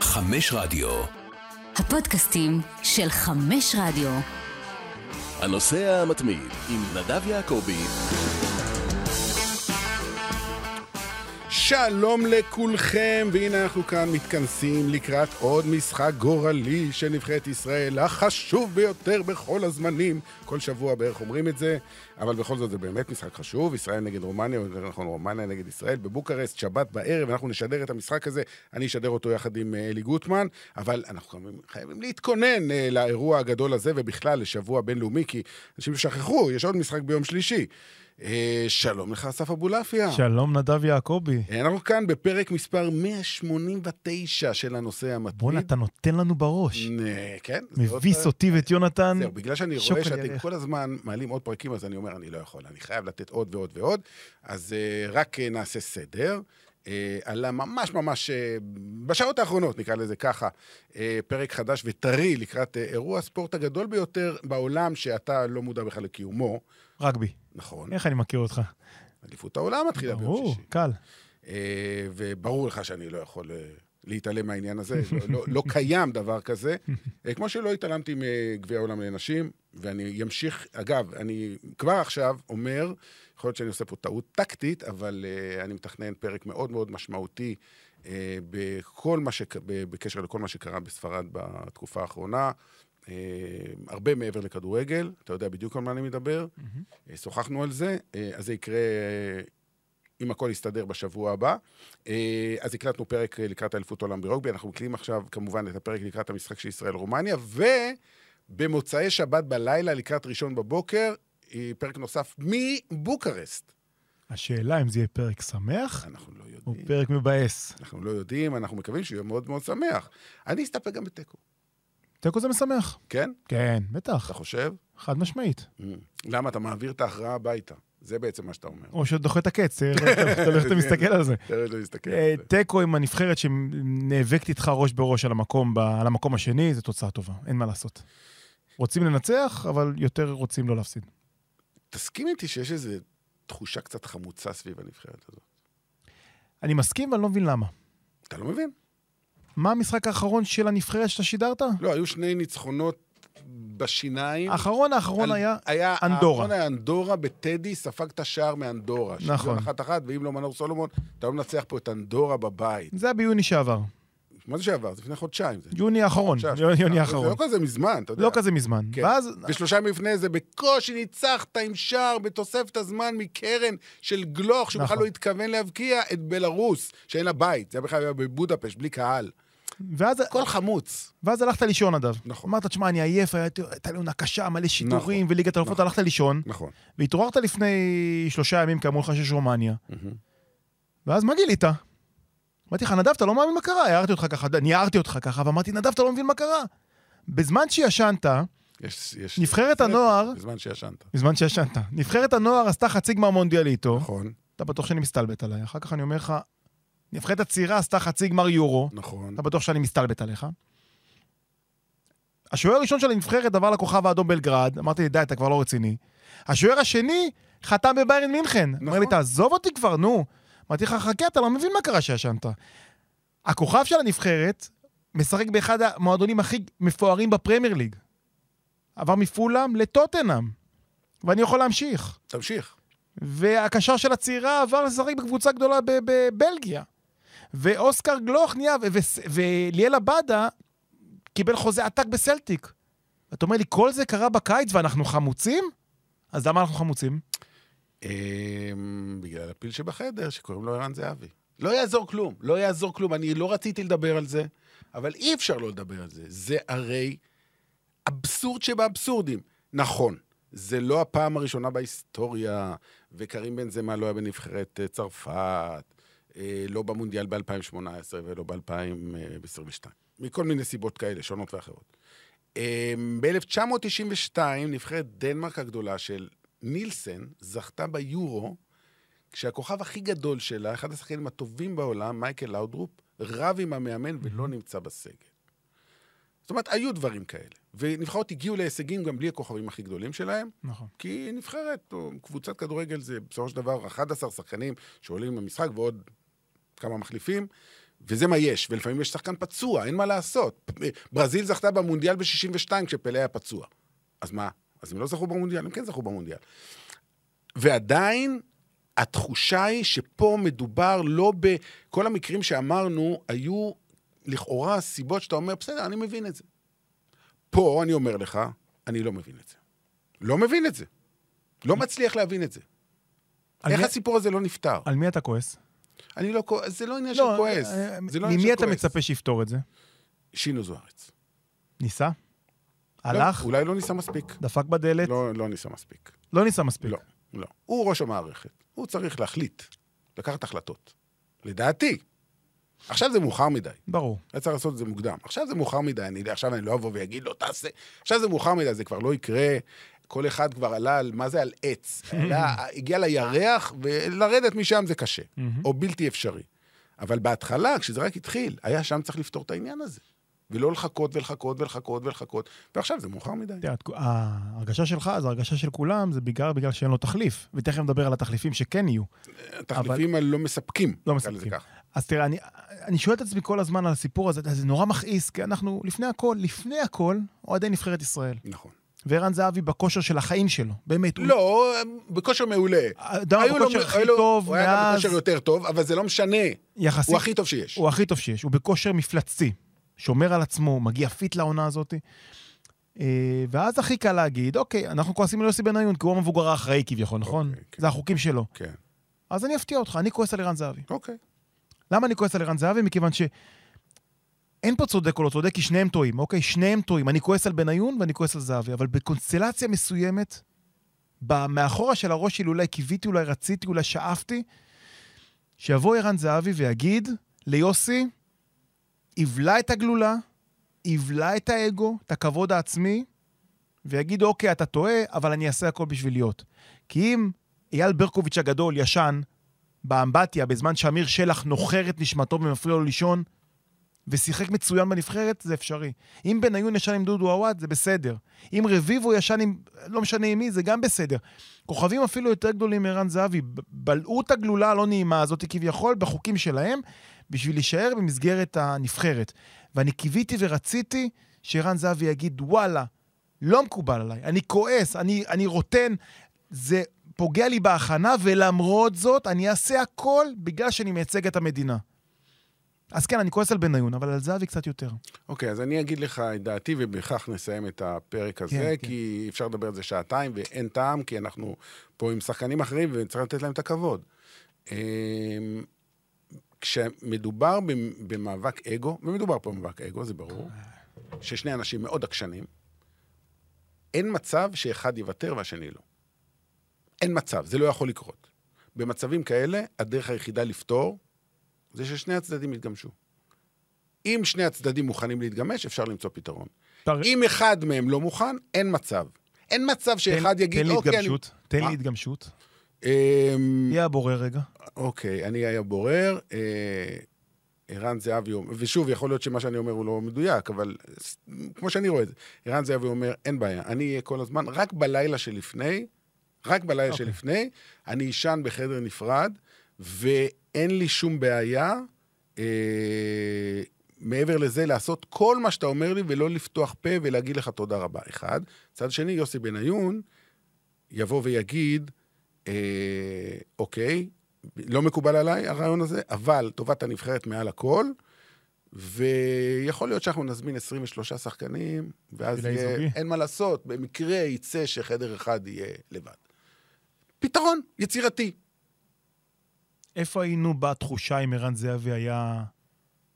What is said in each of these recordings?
חמש רדיו. הפודקאסטים של חמש רדיו. הנוסע המתמיד עם נדב יעקבי. שלום לכולכם, והנה אנחנו כאן מתכנסים לקראת עוד משחק גורלי של נבחרת ישראל, החשוב ביותר בכל הזמנים. כל שבוע בערך אומרים את זה, אבל בכל זאת זה באמת משחק חשוב. ישראל נגד רומניה, או יותר נכון רומניה נגד ישראל, בבוקרסט, שבת בערב, אנחנו נשדר את המשחק הזה. אני אשדר אותו יחד עם אה, אלי גוטמן, אבל אנחנו חייבים להתכונן אה, לאירוע הגדול הזה, ובכלל לשבוע בינלאומי, כי אנשים שכחו, יש עוד משחק ביום שלישי. אה, שלום לך, אסף אבולעפיה. שלום נדב יעקבי. אנחנו כאן בפרק מספר 189 של הנושא המתמיד. בואנה, אתה נותן לנו בראש. נ- כן. מביס אותי ואת יונתן. זהו, בגלל שאני רואה שאתם. כל הזמן מעלים עוד פרקים, אז אני אומר, אני לא יכול, אני חייב לתת עוד ועוד ועוד. אז אה, רק אה, נעשה סדר. אה, עלה ממש ממש, אה, בשעות האחרונות, נקרא לזה ככה, אה, פרק חדש וטרי לקראת אה, אירוע הספורט הגדול ביותר בעולם, שאתה לא מודע בכלל לקיומו. רגבי. נכון, איך אני מכיר אותך? אליפות העולם מתחילה ביום ברור, שישי. קל. אה, וברור לך שאני לא יכול אה, להתעלם מהעניין הזה, לא, לא, לא קיים דבר כזה. אה, כמו שלא התעלמתי מגביע העולם לנשים, ואני אמשיך, אגב, אני כבר עכשיו אומר, יכול להיות שאני עושה פה טעות טקטית, אבל uh, אני מתכנן פרק מאוד מאוד משמעותי uh, בכל מה שק... ב- בקשר לכל מה שקרה בספרד בתקופה האחרונה. Uh, הרבה מעבר לכדורגל, אתה יודע בדיוק על מה אני מדבר, uh, שוחחנו על זה, uh, אז זה יקרה אם הכל יסתדר בשבוע הבא. אה, אז הקלטנו פרק אה, לקראת אליפות העולם ברוגבי, אנחנו מקליטים עכשיו כמובן את הפרק לקראת המשחק של ישראל-רומניה, ובמוצאי שבת בלילה לקראת ראשון בבוקר, אה, פרק נוסף מבוקרסט. השאלה אם זה יהיה פרק שמח אנחנו לא או יודעים, פרק מבאס. אנחנו לא יודעים, אנחנו מקווים שיהיה מאוד מאוד שמח. אני אסתפק גם בתיקו, תיקו זה משמח. כן? כן, בטח. אתה חושב? חד משמעית. Mm. למה? אתה מעביר את ההכרעה הביתה. זה בעצם מה שאתה אומר. או שדוחה את הקץ, איך אתה מסתכל על זה. להסתכל אה, על זה. תיקו עם הנבחרת שנאבקת איתך ראש בראש על המקום, השני, זו תוצאה טובה, אין מה לעשות. רוצים לנצח, אבל יותר רוצים לא להפסיד. תסכים איתי שיש איזו תחושה קצת חמוצה סביב הנבחרת הזאת. אני מסכים ואני לא מבין למה. אתה לא מבין? מה המשחק האחרון של הנבחרת שאתה שידרת? לא, היו שני ניצחונות בשיניים. האחרון האחרון על- היה היה אנדורה. האחרון היה אנדורה, בטדי ספג את השער מאנדורה. נכון. שוויון אחת-אחת, ואם לא מנור סולומון, אתה לא מנצח פה את אנדורה בבית. זה היה ביוני שעבר. מה זה שעבר? זה לפני חודשיים. זה יוני האחרון. יוני זה האחרון. לא כזה מזמן, אתה יודע. לא כזה מזמן. כן. ואז, ושלושה ימים לפני זה בקושי ניצחת עם שער בתוספת הזמן מקרן של גלוך, שהוא בכלל נכון. לא התכוון להבקיע את בלרוס, שאין לה בית. זה היה בכלל היה בבודפשט, בלי קהל. ואז, הכל חמוץ. ואז הלכת לישון, נדב. נכון. אמרת, תשמע, אני עייף, הייתה לי עונה קשה, מלא שידורים, נכון. וליגת האלופות, נכון. הלכת לישון, נכון. והתעוררת לפני שלושה ימים, כי אמרו לך שיש רומניה. ואז מה גילית? אמרתי לך, נדב, אתה לא מאמין מה קרה? הערתי אותך ככה, ניערתי אותך ככה, ואמרתי, נדב, אתה לא מבין מה קרה. בזמן שישנת, יש, יש... נבחרת הנוער- בזמן שישנת. בזמן שישנת, נבחרת הנוער עשתה חצי גמר מונדיאליטו, נכון, אתה בטוח שאני מסתלבט עליי. אחר כך אני אומר לך, נבחרת הצעירה עשתה חצי גמר יורו, נכון. אתה בטוח שאני מסתלבט עליך. השוער הראשון של הנבחרת עבר לכוכב האדום בלגרד, אמרתי לי, די, אתה כבר לא רציני. השוער השני חתם בביירן מינכן. נכון. אמר לי, תעזוב אותי כבר, נו. אמרתי לך, חכה, אתה לא מבין מה קרה שישנת. הכוכב של הנבחרת משחק באחד המועדונים הכי מפוארים בפרמייר ליג. עבר מפולאם לטוטנאם. ואני יכול להמשיך. תמשיך. והקשר של הצעירה עבר לשחק בקבוצה גדולה ב- בבלגיה. ואוסקר גלוך נהיה, ו- ו- וליאל עבדה קיבל חוזה עתק בסלטיק. אתה אומר לי, כל זה קרה בקיץ ואנחנו חמוצים? אז למה אנחנו חמוצים? אמ, בגלל הפיל שבחדר, שקוראים לו ערן זהבי. לא יעזור כלום, לא יעזור כלום. אני לא רציתי לדבר על זה, אבל אי אפשר לא לדבר על זה. זה הרי אבסורד שבאבסורדים. נכון, זה לא הפעם הראשונה בהיסטוריה, וקרים בן זמה לא היה בנבחרת אה, צרפת, לא במונדיאל ב-2018 ולא ב-2022. מכל מיני סיבות כאלה, שונות ואחרות. ב-1992, נבחרת דנמרק הגדולה של נילסן זכתה ביורו, כשהכוכב הכי גדול שלה, אחד השחקנים הטובים בעולם, מייקל לאודרופ, רב עם המאמן ולא נמצא בסגל. זאת אומרת, היו דברים כאלה. ונבחרות הגיעו להישגים גם בלי הכוכבים הכי גדולים שלהם, נכון. כי נבחרת, או קבוצת כדורגל זה בסופו של דבר 11 שחקנים שעולים למשחק ועוד כמה מחליפים, וזה מה יש, ולפעמים יש שחקן פצוע, אין מה לעשות. ברזיל זכתה במונדיאל ב-62 כשפלא היה פצוע. אז מה? אז הם לא זכו במונדיאל, הם כן זכו במונדיאל. ועדיין, התחושה היא שפה מדובר לא ב... כל המקרים שאמרנו היו לכאורה סיבות שאתה אומר, בסדר, אני מבין את זה. פה, אני אומר לך, אני לא מבין את זה. לא מבין את זה. לא מצליח להבין את זה. איך מי- הסיפור הזה לא נפתר? על מי אתה כועס? אני לא כועס, זה לא עניין של כועס. אה, זה לא עניין ממי של אתה כועס. מצפה שיפתור את זה? שינו זוארץ. ניסה? לא, הלך? אולי לא ניסה מספיק. דפק בדלת? לא, לא ניסה מספיק. לא ניסה מספיק. לא, לא. הוא ראש המערכת. הוא צריך להחליט, לקחת החלטות. לדעתי. עכשיו זה מאוחר מדי. ברור. היה צריך לעשות את זה מוקדם. עכשיו זה מאוחר מדי, אני, עכשיו אני לא אבוא ואגיד לו, תעשה. עכשיו זה מאוחר מדי, זה כבר לא יקרה. כל אחד כבר עלה על, מה זה על עץ? עלה, הגיע לירח, ולרדת משם זה קשה. או בלתי אפשרי. אבל בהתחלה, כשזה רק התחיל, היה שם צריך לפתור את העניין הזה. ולא לחכות ולחכות ולחכות ולחכות. ועכשיו זה מאוחר מדי. תראה, ההרגשה שלך, אז ההרגשה של כולם, זה בעיקר בגלל שאין לו תחליף. ותכף נדבר על התחליפים שכן יהיו. התחליפים הלא מספקים. לא מספקים. אז תראה, אני, אני שואל את עצמי כל הזמן על הסיפור הזה, זה נורא מכעיס, כי אנחנו, לפני הכל, לפני הכל, אוהדי נבחרת ישראל. נכון. וערן זהבי בכושר של החיים שלו, באמת. הוא- לא, בכושר מעולה. לו- בכושר הכי היו לו- טוב הוא היה גם מאז, בכושר יותר טוב, אבל זה לא משנה. יחסית, הוא הכי טוב שיש. הוא הכי טוב שיש, הוא בכושר מפלצתי. שומר על עצמו, מגיע fit לעונה הזאת. אה, ואז הכי קל להגיד, אוקיי, אנחנו כועסים על יוסי בניון, כי הוא המבוגר האחראי כביכול, נכון? אוקיי, כן. זה החוקים שלו. כן. אז אני אפתיע אותך, אני כועס על ערן זהבי. אוקיי. למה אני כועס על ערן זהבי? מכיוון ש... אין פה צודק או לא צודק, כי שניהם טועים, אוקיי? שניהם טועים. אני כועס על בניון ואני כועס על זהבי, אבל בקונסטלציה מסוימת, מאחורה של הראש שלי אולי קיוויתי, אולי רציתי, אולי שאפתי, שיבוא ערן זהבי ויגיד ליוסי, יבלע את הגלולה, יבלע את האגו, את הכבוד העצמי, ויגיד, אוקיי, אתה טועה, אבל אני אעשה הכל בשביל להיות. כי אם אייל ברקוביץ' הגדול ישן באמבטיה בזמן שאמיר שלח נוחר את נשמתו ומפריע לו לישון, ושיחק מצוין בנבחרת, זה אפשרי. אם בניון ישן עם דודו עוואט, זה בסדר. אם רביבו ישן עם, לא משנה עם מי, זה גם בסדר. כוכבים אפילו יותר גדולים מערן זהבי, בלעו את הגלולה הלא נעימה הזאת כביכול בחוקים שלהם, בשביל להישאר במסגרת הנבחרת. ואני קיוויתי ורציתי שערן זהבי יגיד, וואלה, לא מקובל עליי, אני כועס, אני, אני רוטן, זה פוגע לי בהכנה, ולמרות זאת, אני אעשה הכל בגלל שאני מייצג את המדינה. אז כן, אני כועס על בניון, אבל על זהבי קצת יותר. אוקיי, אז אני אגיד לך את דעתי, ובכך נסיים את הפרק הזה, כן, כן. כי אפשר לדבר על זה שעתיים, ואין טעם, כי אנחנו פה עם שחקנים אחרים, וצריך לתת להם את הכבוד. אמ, כשמדובר במ- במאבק אגו, ומדובר פה במאבק אגו, זה ברור, ששני אנשים מאוד עקשנים, אין מצב שאחד יוותר והשני לא. אין מצב, זה לא יכול לקרות. במצבים כאלה, הדרך היחידה לפתור זה ששני הצדדים יתגמשו. אם שני הצדדים מוכנים להתגמש, אפשר למצוא פתרון. תר- אם אחד מהם לא מוכן, אין מצב. אין מצב שאחד תן- יגיד, תן לי אוקיי, אני... התגמשות, תן מה? לי התגמשות. אמ, מי הבורר רגע? אוקיי, אני היה בורר. אה, ערן זהבי אומר, ושוב, יכול להיות שמה שאני אומר הוא לא מדויק, אבל כמו שאני רואה את זה, ערן זהבי אומר, אין בעיה, אני אהיה כל הזמן, רק בלילה שלפני, רק בלילה אוקיי. שלפני, אני אשן בחדר נפרד, ואין לי שום בעיה, אה, מעבר לזה, לעשות כל מה שאתה אומר לי, ולא לפתוח פה ולהגיד לך תודה רבה. אחד. צד שני, יוסי בניון יבוא ויגיד, אה, אוקיי, לא מקובל עליי הרעיון הזה, אבל טובת הנבחרת מעל הכל, ויכול להיות שאנחנו נזמין 23 שחקנים, ואז יהיה, זוגי. אין מה לעשות, במקרה יצא שחדר אחד יהיה לבד. פתרון יצירתי. איפה היינו בתחושה אם ערן זהבי היה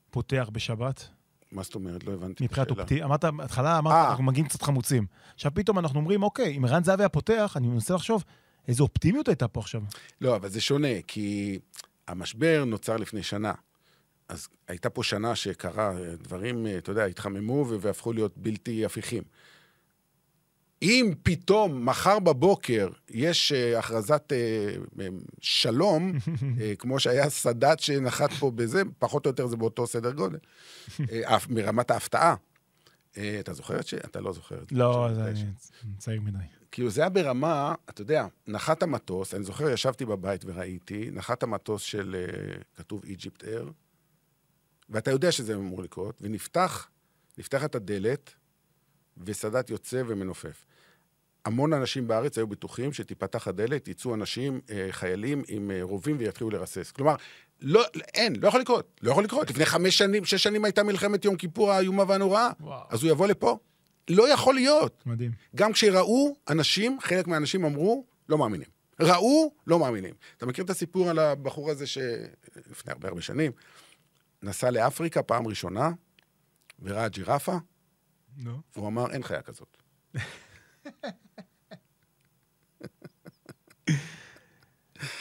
פותח בשבת? מה זאת אומרת? לא הבנתי. את מבחינת השאלה. אופטי... אמרת, בהתחלה אמרת, אה. אנחנו מגיעים קצת חמוצים. עכשיו פתאום אנחנו אומרים, אוקיי, אם ערן זהבי היה פותח, אני מנסה לחשוב, איזו אופטימיות הייתה פה עכשיו. לא, אבל זה שונה, כי המשבר נוצר לפני שנה. אז הייתה פה שנה שקרה, דברים, אתה יודע, התחממו והפכו להיות בלתי הפיכים. אם פתאום, מחר בבוקר, יש uh, הכרזת uh, שלום, uh, כמו שהיה סאדאת שנחת פה בזה, פחות או יותר זה באותו סדר גודל, uh, מרמת ההפתעה. Uh, אתה זוכר את ש... אתה לא זוכר את זה. לא, זה אני צעיר מדי. כאילו, זה היה ברמה, אתה יודע, נחת המטוס, אני זוכר, ישבתי בבית וראיתי, נחת המטוס של, uh, כתוב איג'יפט אייר, ואתה יודע שזה אמור לקרות, ונפתח, נפתחת הדלת, וסאדאת יוצא ומנופף. המון אנשים בארץ היו בטוחים שתיפתח הדלת, יצאו אנשים, אה, חיילים עם אה, רובים ויתחילו לרסס. כלומר, לא, אין, לא יכול לקרות. לא יכול לקרות. לפני חמש שנים, שש שנים הייתה מלחמת יום כיפור האיומה והנוראה. אז הוא יבוא לפה? לא יכול להיות. מדהים. גם כשראו, אנשים, חלק מהאנשים אמרו, לא מאמינים. ראו, לא מאמינים. אתה מכיר את הסיפור על הבחור הזה שלפני הרבה הרבה שנים, נסע לאפריקה פעם ראשונה, וראה ג'ירפה, נו. והוא אמר, אין חיה כזאת.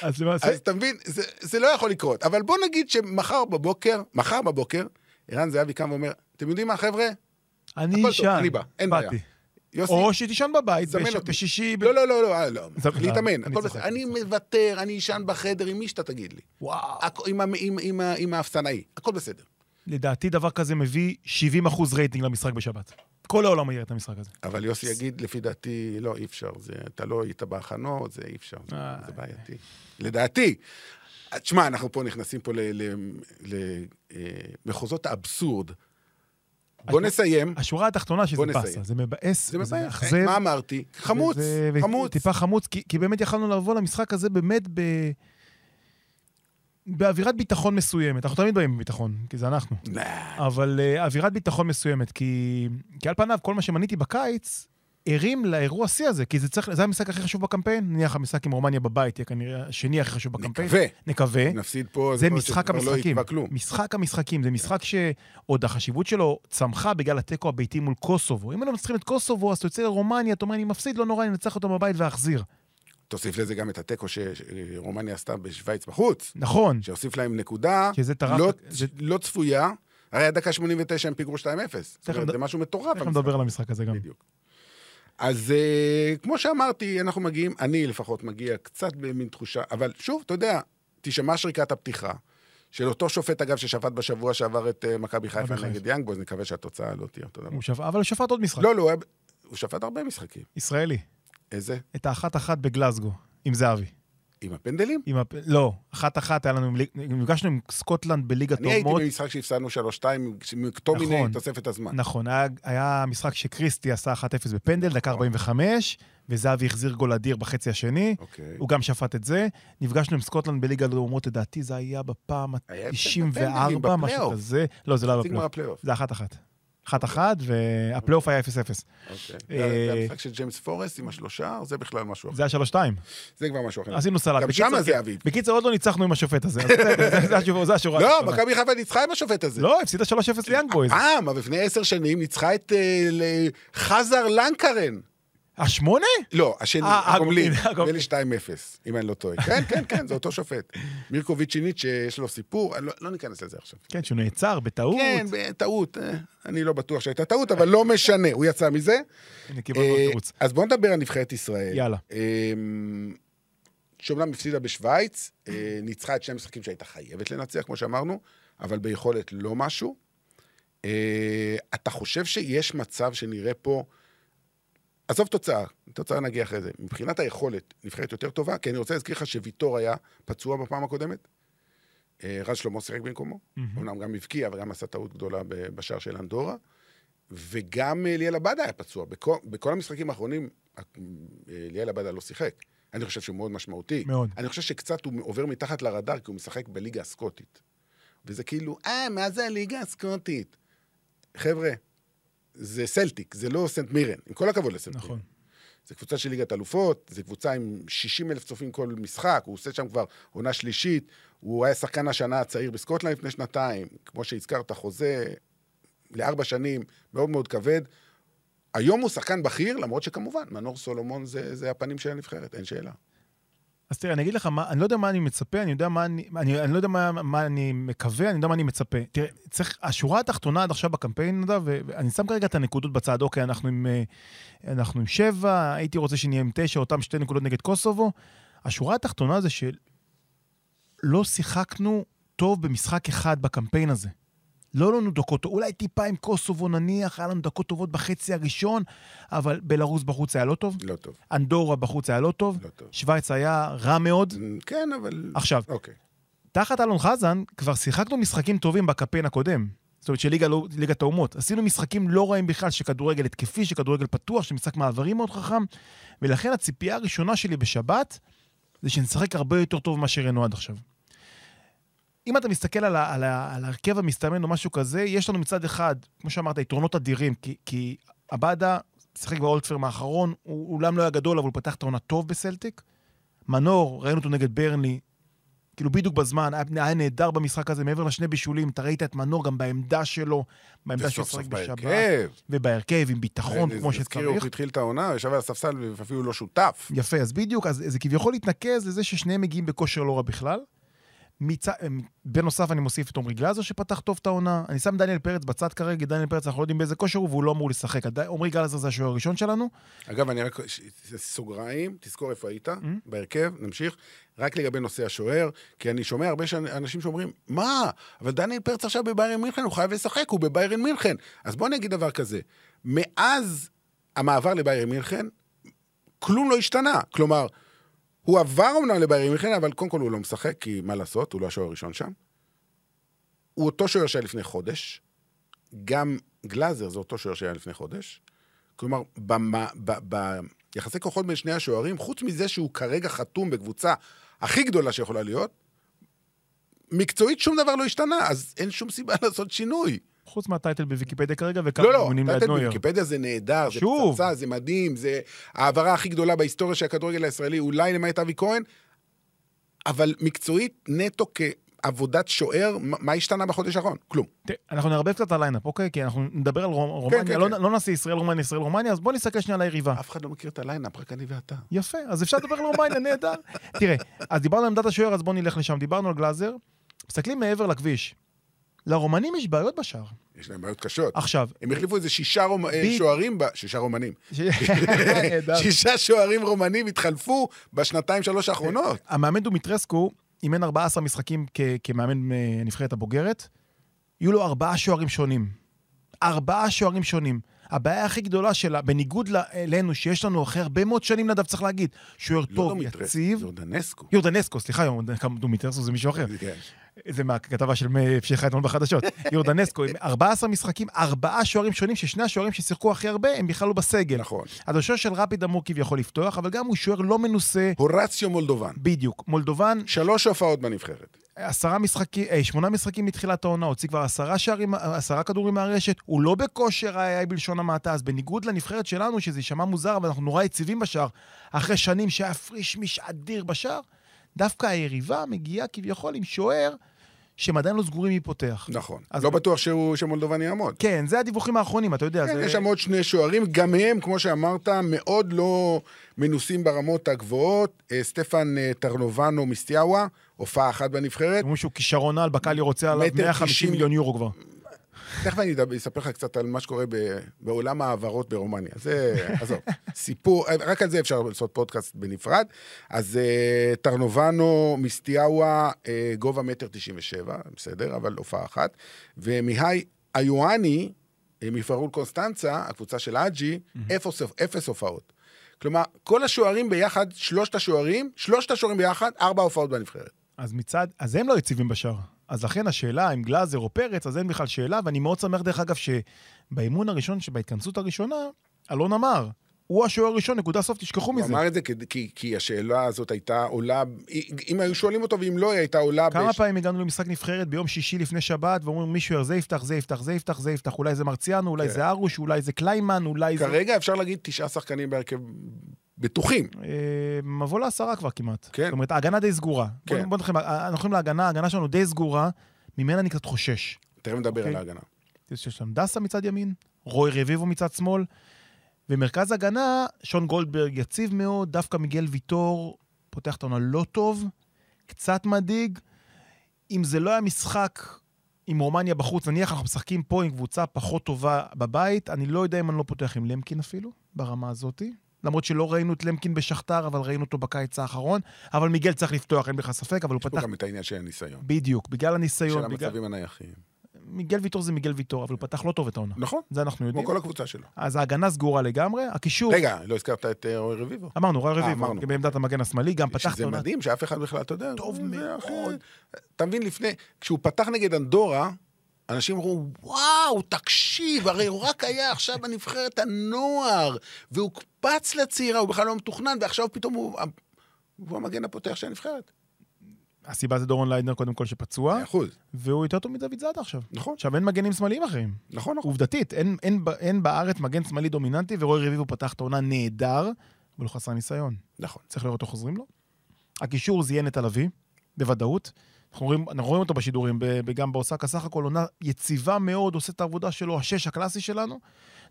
אז למעשה, אז אתה מבין, זה, זה לא יכול לקרות. אבל בוא נגיד שמחר בבוקר, מחר בבוקר, ערן זהבי קם ואומר, אתם יודעים מה, חבר'ה? אני אשן. אני בא, אין בעיה. יוסי, או שתישן בבית, בש-. בשישי. לא, לא, לא, לא, לא. להתאמן, הכל בסדר. אני. מוותר, אני אשן בחדר עם מי שאתה תגיד לי. וואו. עם האפסנאי, הכל בסדר. לדעתי דבר כזה מביא 70 אחוז רייטינג למשחק בשבת. כל העולם יראה את המשחק הזה. אבל יוסי יגיד, לפי דעתי, לא, אי אפשר. זה, אתה לא היית בהכנות, זה אי אפשר. זה, אה, זה בעייתי. לדעתי. תשמע, אנחנו פה נכנסים פה למחוזות האבסורד. בוא נסיים. השורה התחתונה שזה באסה, נסיים. זה מבאס, זה. מאכזב. מה אמרתי? חמוץ, חמוץ. טיפה חמוץ, כי באמת יכלנו לבוא למשחק הזה באמת ב... באווירת ביטחון מסוימת. אנחנו תמיד באים בביטחון, כי זה אנחנו. אבל uh, אווירת ביטחון מסוימת, כי, כי על פניו, כל מה שמניתי בקיץ, הרים לאירוע השיא הזה, כי זה צריך, זה המשחק הכי חשוב בקמפיין. נניח המשחק עם רומניה בבית יהיה כנראה השני הכי חשוב בקמפיין. נקווה. נקווה. נפסיד פה, זה להיות משחק שכבר לא המשחקים. כלום. משחק המשחקים, זה משחק שעוד החשיבות שלו צמחה בגלל התיקו הביתי מול קוסובו. אם לא מנצחים את קוסובו, אז אתה יוצא לרומניה, אתה אומר, אני מפסיד, לא נורא, אני אנצח אותו בבית ואחזיר. תוסיף לזה גם את התיקו שרומניה עשתה בשוויץ בחוץ, נכון, שהוסיף להם נקודה. לא, זה- לא צפויה. הרי עד דקה 89 הם פיגרו 2-0. זאת תכף אומרת, נד- זה משהו מטורף. תכף. נדבר על המשחק הזה גם. בדיוק. אז אה, כמו שאמרתי, אנחנו מגיעים, אני לפחות מגיע קצת במין תחושה, אבל שוב, אתה יודע, תשמע שריקת הפתיחה של אותו שופט, אגב, ששפט בשבוע שעבר את אה, מכבי חיפה נגד יאנג בוז, נקווה שהתוצאה לא תהיה אותו דבר. הוא שפט, אבל הוא שפט עוד משחק. לא, לא, הוא היה- הוא שפט הרבה משחקים. ישראלי. איזה? את האחת-אחת בגלסגו, עם זהבי. עם הפנדלים? עם הפ... לא, אחת-אחת היה לנו, עם נפגשנו עם סקוטלנד בליגת אני הייתי. במשחק שהפסדנו 3-2, מקטומיני נכון. תוספת הזמן. נכון, היה, היה משחק שקריסטי עשה 1-0 בפנדל, דקה 45, וזהבי החזיר גול אדיר בחצי השני. אוקיי. הוא גם שפט את זה. נפגשנו עם סקוטלנד בליגת האומות, לדעתי זה היה בפעם היה הפסד ה-94, בפנדלים, משהו. כזה. לא, זה לא היה בפלייאוף. זה אחת-אחת. אחת-אחת, והפלייאוף היה 0-0. אוקיי. אה, זה המשחק של ג'יימס פורסט עם השלושה, זה בכלל משהו אחר. זה היה 3-2. זה כבר משהו אחר. עשינו סלט. גם שמה זה אביב. בקיצור, עוד לא ניצחנו עם השופט הזה. זה- השורה- השורה. לא. מכבי חיפה ניצחה עם השופט הזה. לא, הפסידה 3-0 ליאנג בויז. אה, אבל לפני עשר שנים ניצחה את אה, חזר לנקרן. השמונה? לא, השני, אה, הגומלין. נדמה לי 2-0, אם אני לא טועה. כן, כן, כן, זה אותו שופט. מירקו ויצ'יניץ' שיש לו סיפור, לא- לא ניכנס לזה עכשיו. כן, שהוא נעצר בטעות. כן, בטעות. אה, אני לא בטוח שהייתה טעות, אבל לא משנה, הוא יצא מזה. הנה, קיבלנו עוד אה, תירוץ. אז בואו נדבר על נבחרת ישראל. יאללה. אמ, שאומנם הפסידה בשוויץ, ניצחה את שני המשחקים שהייתה חייבת לנצח, כמו שאמרנו, אבל ביכולת לא משהו. אתה חושב שיש מצב שנראה פה... עזוב תוצאה, תוצאה נגיע אחרי זה. מבחינת היכולת, נבחרת יותר טובה, כי אני רוצה להזכיר לך שוויטור היה פצוע בפעם הקודמת. אה, רז שלמה שיחק במקומו. אמנם גם הבקיע וגם עשה טעות גדולה בשער של אנדורה. וגם אה, ליאל עבדה היה פצוע. בכל, בכל המשחקים האחרונים, אה, ליאל עבדה לא שיחק. אני חושב שהוא מאוד משמעותי. מאוד. אני חושב שקצת הוא עובר מתחת לרדאר, כי הוא משחק בליגה הסקוטית. וזה כאילו, אה, מה זה הליגה הסקוטית? חבר'ה, זה סלטיק, זה לא סנט מירן, עם כל הכבוד לסנט מירן. נכון. זה קבוצה של ליגת אלופות, זה קבוצה עם 60 אלף צופים כל משחק, הוא עושה שם כבר עונה שלישית, הוא היה שחקן השנה הצעיר בסקוטלנד לפני שנתיים, כמו שהזכרת, חוזה לארבע שנים, מאוד מאוד כבד. היום הוא שחקן בכיר, למרות שכמובן, מנור סולומון זה, זה הפנים של הנבחרת, אין שאלה. אז תראה, אני אגיד לך, מה, אני לא יודע מה אני מצפה, אני יודע מה אני, אני, אני לא יודע מה, מה אני מקווה, אני יודע מה אני מצפה. תראה, צריך, השורה התחתונה עד עכשיו בקמפיין, נדב, ואני שם כרגע את הנקודות בצד, אוקיי, אנחנו עם, אה, אנחנו עם שבע, הייתי רוצה שנהיה עם תשע, אותם שתי נקודות נגד קוסובו. השורה התחתונה זה שלא שיחקנו טוב במשחק אחד בקמפיין הזה. לא לנו דקות, אולי טיפה עם קוסובו נניח, היה לנו דקות טובות בחצי הראשון, אבל בלרוס בחוץ היה לא טוב, לא טוב, אנדורה בחוץ היה לא טוב, לא טוב. שווייץ היה רע מאוד. כן, אבל... עכשיו, אוקיי. תחת אלון חזן כבר שיחקנו משחקים טובים בקמפיין הקודם. זאת אומרת של לא- ליגת האומות. עשינו משחקים לא רעים בכלל של כדורגל התקפי, של כדורגל פתוח, של משחק מעברים מאוד חכם, ולכן הציפייה הראשונה שלי בשבת זה שנשחק הרבה יותר טוב ממה שראינו עד עכשיו. אם אתה מסתכל על, ה- על, ה- על ההרכב המסתמן או משהו כזה, יש לנו מצד אחד, כמו שאמרת, יתרונות אדירים, כי, כי עבדה שיחק באולטפרם האחרון, הוא אולם לא היה גדול, אבל הוא פתח את העונה טוב בסלטיק. מנור, ראינו אותו נגד ברנלי, כאילו בדיוק בזמן, היה, היה נהדר במשחק הזה, מעבר לשני בישולים, אתה ראית את מנור גם בעמדה שלו, בעמדה שהוא שיחק בשבת, בהרכב. ובהרכב, עם ביטחון, כמו שצריך. הוא התחיל את העונה, ישב על הספסל ואפילו לא שותף. יפה, אז בדיוק, אז זה כביכול התנקז לזה ששניהם מגיעים בכושר לא רע בכלל. מצ... בנוסף, אני מוסיף את עמרי גלאזר שפתח טוב את העונה. אני שם דניאל פרץ בצד כרגע, דניאל פרץ, אנחנו לא יודעים באיזה כושר הוא והוא לא אמור לשחק. עמרי גלאזר זה השוער הראשון שלנו. אגב, אני רק... ש- סוגריים, תזכור איפה היית, Mm-hmm. בהרכב, נמשיך. רק לגבי נושא השוער, כי אני שומע הרבה שאנ- אנשים שאומרים, מה, אבל דניאל פרץ עכשיו בביירן מינכן, הוא חייב לשחק, הוא בביירן מינכן. אז בוא נגיד דבר כזה, מאז המעבר לביירן מינכן, כלום לא השתנה. כלומר, הוא עבר אומנם לביירן מינכן, אבל קודם כל הוא לא משחק, כי מה לעשות, הוא לא השוער הראשון שם. הוא אותו שוער שהיה לפני חודש, גם גלאזר זה אותו שוער שהיה לפני חודש. כלומר, ביחסי כוחות בין שני השוערים, חוץ מזה שהוא כרגע חתום בקבוצה הכי גדולה שיכולה להיות, מקצועית שום דבר לא השתנה, אז אין שום סיבה לעשות שינוי. חוץ מהטייטל בוויקיפדיה כרגע, וכמה לא, לא, אימונים ליד טייטל נויר. בוויקיפדיה זה נהדר, זה. פצצה, זה מדהים, זה ההעברה הכי גדולה בהיסטוריה של הכדורגל הישראלי, אולי למעט אבי כהן, אבל מקצועית, נטו כעבודת שוער, מה השתנה בחודש האחרון? כלום. אנחנו נערבב קצת ה line-up, אוקיי? כי אנחנו נדבר על רומ- רומניה, כן, לא כן. לא נעשה ישראל רומניה, ישראל רומניה, אז בוא נסתכל שנייה על היריבה. אף אחד לא מכיר את ה line-up, רק אני ואתה. יפה, אז אפשר לדבר על רומניה, נהדר. תראה, אז דיברנו על עמדת השוער, אז בואו נלך לשם. דיברנו על גלאזר, מסתכלים מעבר לכביש. לרומנים יש בעיות בשער. יש להם בעיות קשות. עכשיו, הם החליפו איזה שישה רומ- אה, ב- שוערים, ב- שישה רומנים. ש-. שישה שוערים רומנים התחלפו בשנתיים, שלוש האחרונות. המאמן דומיטרסקו אימן 14 משחקים כ- כמאמן אה, הנבחרת הבוגרת, יהיו לו ארבעה שוערים שונים. ארבעה שוערים שונים. הבעיה הכי גדולה שלה, בניגוד אלינו, שיש לנו אחרי הרבה מאוד שנים, נדב, צריך להגיד, שוער לא טוב, דומיטרס, יציב. יורדנסקו. יורדנסקו, סליחה, דומיטרסקו זה מישהו אחר. כן. זה מהכתבה של מ- שהיא אתמול בחדשות. יורדנסקו, עם 14 משחקים, ארבעה שוערים שונים, ששני השוערים ששיחקו הכי הרבה, הם בכלל לא בסגל. נכון. אז השוער של רפיד אמור כביכול לפתוח, אבל גם הוא שוער לא מנוסה. הוראציו מולדובן. בדיוק. מולדובן, שלוש הופעות בנבחרת. עשרה משחקים, אה, שמונה משחקים מתחילת העונה, הוציא כבר עשרה שערים, עשרה כדורים מהרשת, הוא לא בכושר היה בלשון המעטה, אז בניגוד לנבחרת שלנו, שזה יישמע מוזר, אבל אנחנו נורא יציבים בשער, אחרי שנים שהיה פריש מיש אדיר בשער, דווקא היריבה מגיעה כביכול עם שוער שהם עדיין לא סגורים מי פותח. נכון. אז לא בטוח שהוא- שמולדובן יעמוד. כן, זה הדיווחים האחרונים, אתה יודע. כן, זה... יש שם עוד שני שוערים, גם הם, כמו שאמרת, מאוד לא מנוסים ברמות הגבוהות. אה, סטפן אה, טרנובנו מסטיאווה, הופעה אחת בנבחרת. אומרים שהוא כישרון על, בקאלי רוצה עליו מטר 150 תשעים. מיליון יורו כבר. תכף אני אספר לך קצת על מה שקורה בעולם ההעברות ברומניה. זה, עזוב, סיפור, רק על זה אפשר לעשות פודקאסט בנפרד. אז אה, טרנובנו מסטיאווה, אה, גובה מטר תשעים ושבע, בסדר, אבל הופעה אחת. ומהי איואני, אה, מפרול קונסטנצה, הקבוצה של אג'י, אפס, אפס הופעות. כלומר, כל השוערים ביחד, שלושת השוערים, שלושת השוערים ביחד, ארבע הופעות בנבחרת. אז מצד, אז הם לא יציבים בשער. אז לכן השאלה אם גלאזר או פרץ, אז אין בכלל שאלה, ואני מאוד שמח דרך אגב שבאימון הראשון, שבהתכנסות הראשונה, אלון אמר, הוא השוער הראשון, נקודה סוף, תשכחו הוא מזה. אמר את זה כי, כי, השאלה הזאת הייתה עולה, אם היו שואלים אותו ואם לא, היא הייתה עולה... כמה בש- פעמים הגענו למשחק נבחרת ביום שישי לפני שבת, ואומרים מישהו, זה יפתח, זה יפתח, זה יפתח, זה יפתח, אולי זה מרציאנו, אולי כן. זה ארוש, אולי זה קליימן, אולי זה... כרגע אפשר להגיד תשעה שחקנים בהרכב בטוחים. אה, מבוא לעשרה כבר כמעט. כן. זאת אומרת, ההגנה די סגורה. כן. בוא- בוא נתחיל, אנחנו הולכים להגנה, ההגנה שלנו די סגורה, ממנה אני קצת חושש. תכף נדבר אוקיי. על ההגנה. יש לנו דסה מצד ימין, רוי רביבו מצד שמאל, ומרכז הגנה, שון גולדברג יציב מאוד, דווקא מיגל ויטור פותח את העונה לא טוב, קצת מדאיג. אם זה לא היה משחק עם רומניה בחוץ, נניח אנחנו משחקים פה עם קבוצה פחות טובה בבית, אני לא יודע אם אני לא פותח עם למקין אפילו, ברמה הזאתי. למרות שלא ראינו את למקין בשכתר, אבל ראינו אותו בקיץ האחרון. אבל מיגל צריך לפתוח, אין בכלל ספק, אבל הוא יש פה פתח גם את העניין של הניסיון. בדיוק, בגלל של הניסיון, בגלל... המצבים הנייחים. מיגל ויטור זה מיגל ויטור, אבל הוא פתח לא טוב את העונה. נכון, זה אנחנו כמו יודעים. כל הקבוצה שלו. אז ההגנה סגורה לגמרי, הקישור... רגע, לא הזכרת את אה, רועי רביבו. אמרנו, רועי רביבו, אמרנו. בעמדת המגן השמאלי, גם פתח את שזה העונה. מדהים שאף אחד בכלל, אתה יודע, טוב מאוד. אתה מבין, לפני, כשהוא פתח נגד אנדורה, אנשים אמרו, וואו, תקשיב, הרי הוא רק היה עכשיו בנבחרת הנוער, והוא קפץ לצעירה, הוא בכלל לא מתוכנן, ועכשיו פתאום הוא, הוא המגן הפותח של הנבחרת. הסיבה זה דורון ליידנר קודם כל שפצוע, אחוז. והוא יותר טוב מדוד זאדה עכשיו. נכון, עכשיו אין מגנים שמאליים אחרים. נכון, נכון. עובדתית, אין, אין, אין בארץ מגן שמאלי דומיננטי, ורועי רביבו פתח את העונה נהדר, אבל הוא חסר ניסיון. נכון. צריך לראות איך חוזרים לו. הקישור זיין את הלוי, בוודאות. אנחנו רואים, אנחנו רואים אותו בשידורים, גם באוסקה, סך הכל עונה יציבה מאוד, עושה את העבודה שלו, השש הקלאסי שלנו.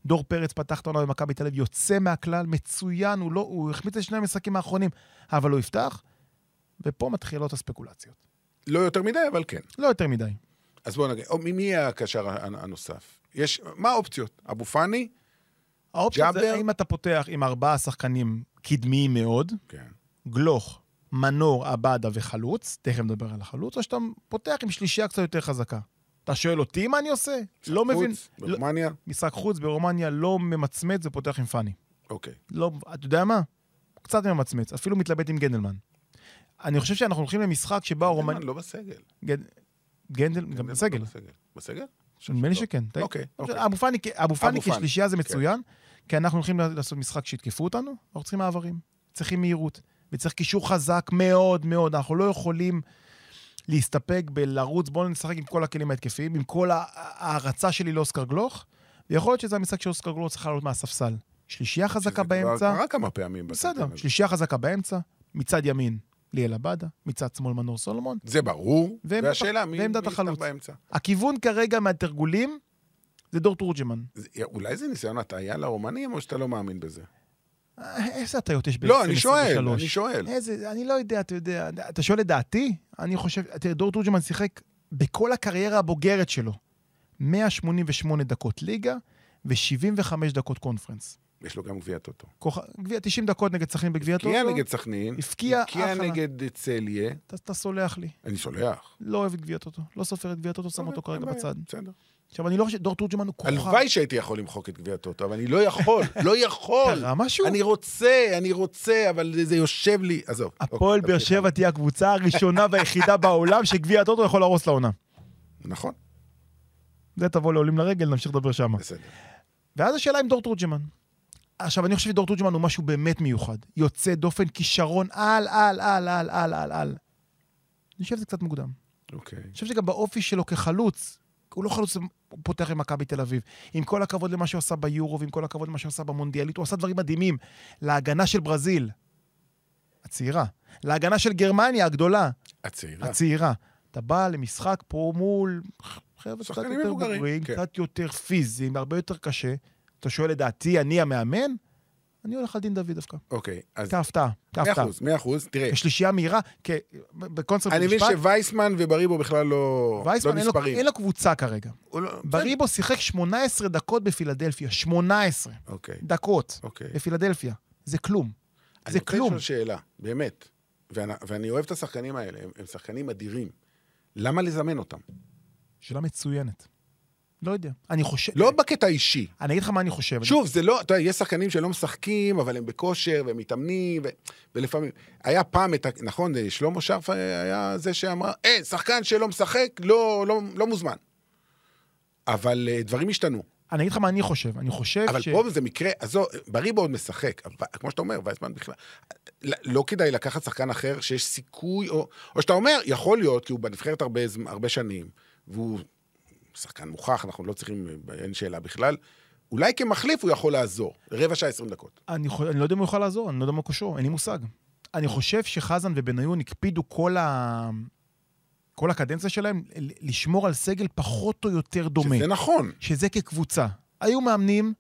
דור פרץ פתח את העונה במכבי תל אביב, יוצא מהכלל, מצוין, הוא, לא, הוא החמיץ את שני המשחקים האחרונים, אבל הוא יפתח, ופה מתחילות הספקולציות. לא יותר מדי, אבל כן. לא יותר מדי. אז בואו נגיד, מי יהיה הקשר הנ- הנוסף? יש, מה האופציות? אבו פאני? האופציה זה? האם אתה פותח עם ארבעה שחקנים קדמיים מאוד, כן. גלוך, מנור, עבדה וחלוץ, תכף נדבר על החלוץ, או שאתה פותח עם שלישייה קצת יותר חזקה. אתה שואל אותי מה אני עושה? לא מבין. חוץ, לא, ברומניה? משחק חוץ ברומניה לא ממצמץ ופותח עם פאני. אוקיי. לא, אתה יודע מה? קצת ממצמץ, אפילו מתלבט עם גנדלמן. אני חושב שאנחנו הולכים למשחק שבו הרומניה... גנדלמן לא בסגל. גנדל, גנדל, גם גנדלמן בסגל. לא בסגל? בסגל? נדמה לי לא. שכן. אוקיי, אוקיי. אבו פאני, אבו פאני אבו פאני, כשלישייה זה כן. מצוין, כי אנחנו הולכים לעשות משחק שיתקפו אותנו, אנחנו צריכים מעברים, צריכים מהירות, וצריך קישור חזק מאוד מאוד, אנחנו לא יכולים להסתפק בלרוץ, בואו נשחק עם כל הכלים ההתקפיים, עם כל ההערצה שלי לאוסקר גלוך, ויכול להיות שזה המשחק שאוסקר גלוך צריך לעלות מהספסל. שלישייה חזקה שזה כבר באמצע, קרה כמה פעמים. בסדר. שלישייה חזקה באמצע, מצד ימין ליאל עבדה, מצד שמאל מנור סולומון. זה ברור, והשאלה מי יפתח. באמצע. הכיוון כרגע מהתרגולים זה דור תורג'מן. אולי זה ניסיון הטעיה לרומנים, או שאתה לא מאמין בזה? איזה הטעיות יש ב-2023? לא, אני שואל, אני שואל. איזה, אני לא יודע, אתה יודע, אתה שואל את דעתי? אני חושב, תראה, דור תורג'מן שיחק בכל הקריירה הבוגרת שלו 188 דקות ליגה ו-75 דקות קונפרנס. יש לו גם גביע טוטו. גביע 90 דקות נגד סכנין בגביע טוטו. הבקיע נגד סכנין, הבקיע הבקיע אחלה. נגד צליה, אתה, סולח לי, אני סולח. לא אוהב את גביע טוטו, לא סופר את גביע טוטו, שם אותו כרגע בצד. בסדר. עכשיו, אני לא חושב, דור תורג'מן הוא כוכב. הלוואי שהייתי יכול למחוק את גביע טוטו, אבל אני לא יכול, לא יכול. קרה משהו? אני רוצה, אני רוצה, אבל זה- יושב לי, עזוב. הפועל אוקיי, באר שבע תהיה הקבוצה הראשונה והיחידה בעולם שגביע הטוטו יכול להרוס לעונה. נכון, זה תבוא לעולים לרגל, נמשיך לדבר שם. בסדר. ואז השאלה עם דור תורג'מן. עכשיו, אני חושב שדור תורג'מן הוא משהו באמת מיוחד. יוצא דופן, כישרון על, על, על, על, על, על, על. אני חושב שזה קצת מוקדם. אוקיי. אני חושב שגם באופי שלו כחלוץ, הוא לא חלוץ, פותח עם מכבי תל אביב. עם כל הכבוד למה שהוא עשה ביורו, ועם כל הכבוד למה שהוא עשה במונדיאלית, הוא עשה דברים מדהימים. להגנה של ברזיל, הצעירה. להגנה של גרמניה הגדולה, הצעירה. הצעירה. אתה בא למשחק פה מול חבר'ה קצת יותר מבוגרים, בוגרים, כן. קצת יותר פיזיים, הרבה יותר קשה. אתה שואל לדעתי, אני המאמן? אני הולך על דין דוד דווקא. אוקיי, אז כהפתעה, כהפתעה. אחוז, מאה אחוז. תראה, כשלישייה מהירה, כ- בקונספט אני מבין שווייסמן ובריבו בכלל לא לא וייסמן אין לו- נספרים. אין לו קבוצה כרגע. לא- בריבו שיחק 18 דקות בפילדלפיה, 18 אוקיי, דקות אוקיי. בפילדלפיה. זה כלום. אני זה רוצה כלום. לשאול שאלה, באמת, ואני, ואני אוהב את השחקנים האלה, הם, הם שחקנים אדירים. למה לזמן אותם? שאלה מצוינת. לא יודע. אני חושב... לא בקטע האישי. אני אגיד לך מה אני חושב. שוב, זה לא, אתה יודע, יש שחקנים שלא משחקים, אבל הם בכושר, והם מתאמנים, ו, ולפעמים... היה פעם, את, ה- נכון, שלמה שרף היה זה שאמר, אה, שחקן שלא משחק, לא, לא, לא מוזמן. אבל אה, דברים השתנו. אני אגיד לך מה אני חושב. אני חושב אבל ש... פה זה מקרה, עזוב, בריבו עוד משחק, אבל כמו שאתה אומר, וייסמן בכלל, לא- לא כדאי לקחת שחקן אחר שיש סיכוי, או, או שאתה אומר, יכול להיות, כי הוא בנבחרת הרבה, הרבה שנים, והוא שחקן מוכח, אנחנו לא צריכים, אין שאלה בכלל, אולי כמחליף הוא יכול לעזור, רבע שעה, עשרים דקות. אני, חו- אני לא יודע אם הוא יוכל לעזור, אני לא יודע מה כושרו, אין לי מושג. אני חושב שחזן ובניון הקפידו כל, ה... כל הקדנציה שלהם לשמור על סגל פחות או יותר דומה. שזה נכון. שזה כקבוצה. היו מאמנים,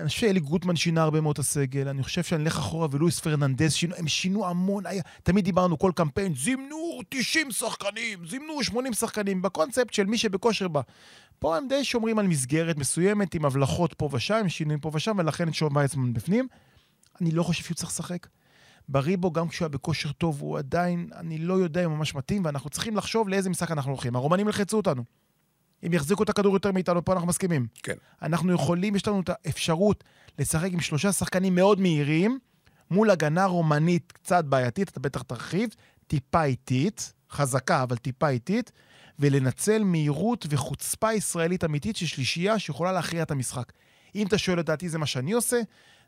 אני חושב שאלי גוטמן שינה הרבה מאוד את הסגל, אני חושב שאני אלך אחורה ולואיס פרננדז שינו, הם שינו המון, היה, תמיד דיברנו כל קמפיין, זימנו 90 שחקנים, זימנו 80 שחקנים, בקונספט של מי שבכושר בא. פה הם די שומרים על מסגרת מסוימת, עם הבלחות פה ושם, שינויים פה ושם, ולכן את שון וייצמן בפנים. אני לא חושב שהוא צריך לשחק. בריבו, גם כשהוא היה בכושר טוב, הוא עדיין, אני לא יודע אם הוא ממש מתאים, ואנחנו צריכים לחשוב לאיזה משחק אנחנו הולכים. הרומנים ילחצו אותנו. הם יחזיקו את הכדור יותר מאיתנו, פה אנחנו מסכימים. כן. אנחנו יכולים, יש לנו את האפשרות לשחק עם שלושה שחקנים מאוד מהירים, מול הגנה רומנית קצת בעייתית, אתה בטח תרחיב, טיפה איטית, חזקה, אבל טיפה איטית, ולנצל מהירות וחוצפה ישראלית אמיתית של שלישייה שיכולה להכריע את המשחק. אם אתה שואל לדעתי, זה מה שאני עושה,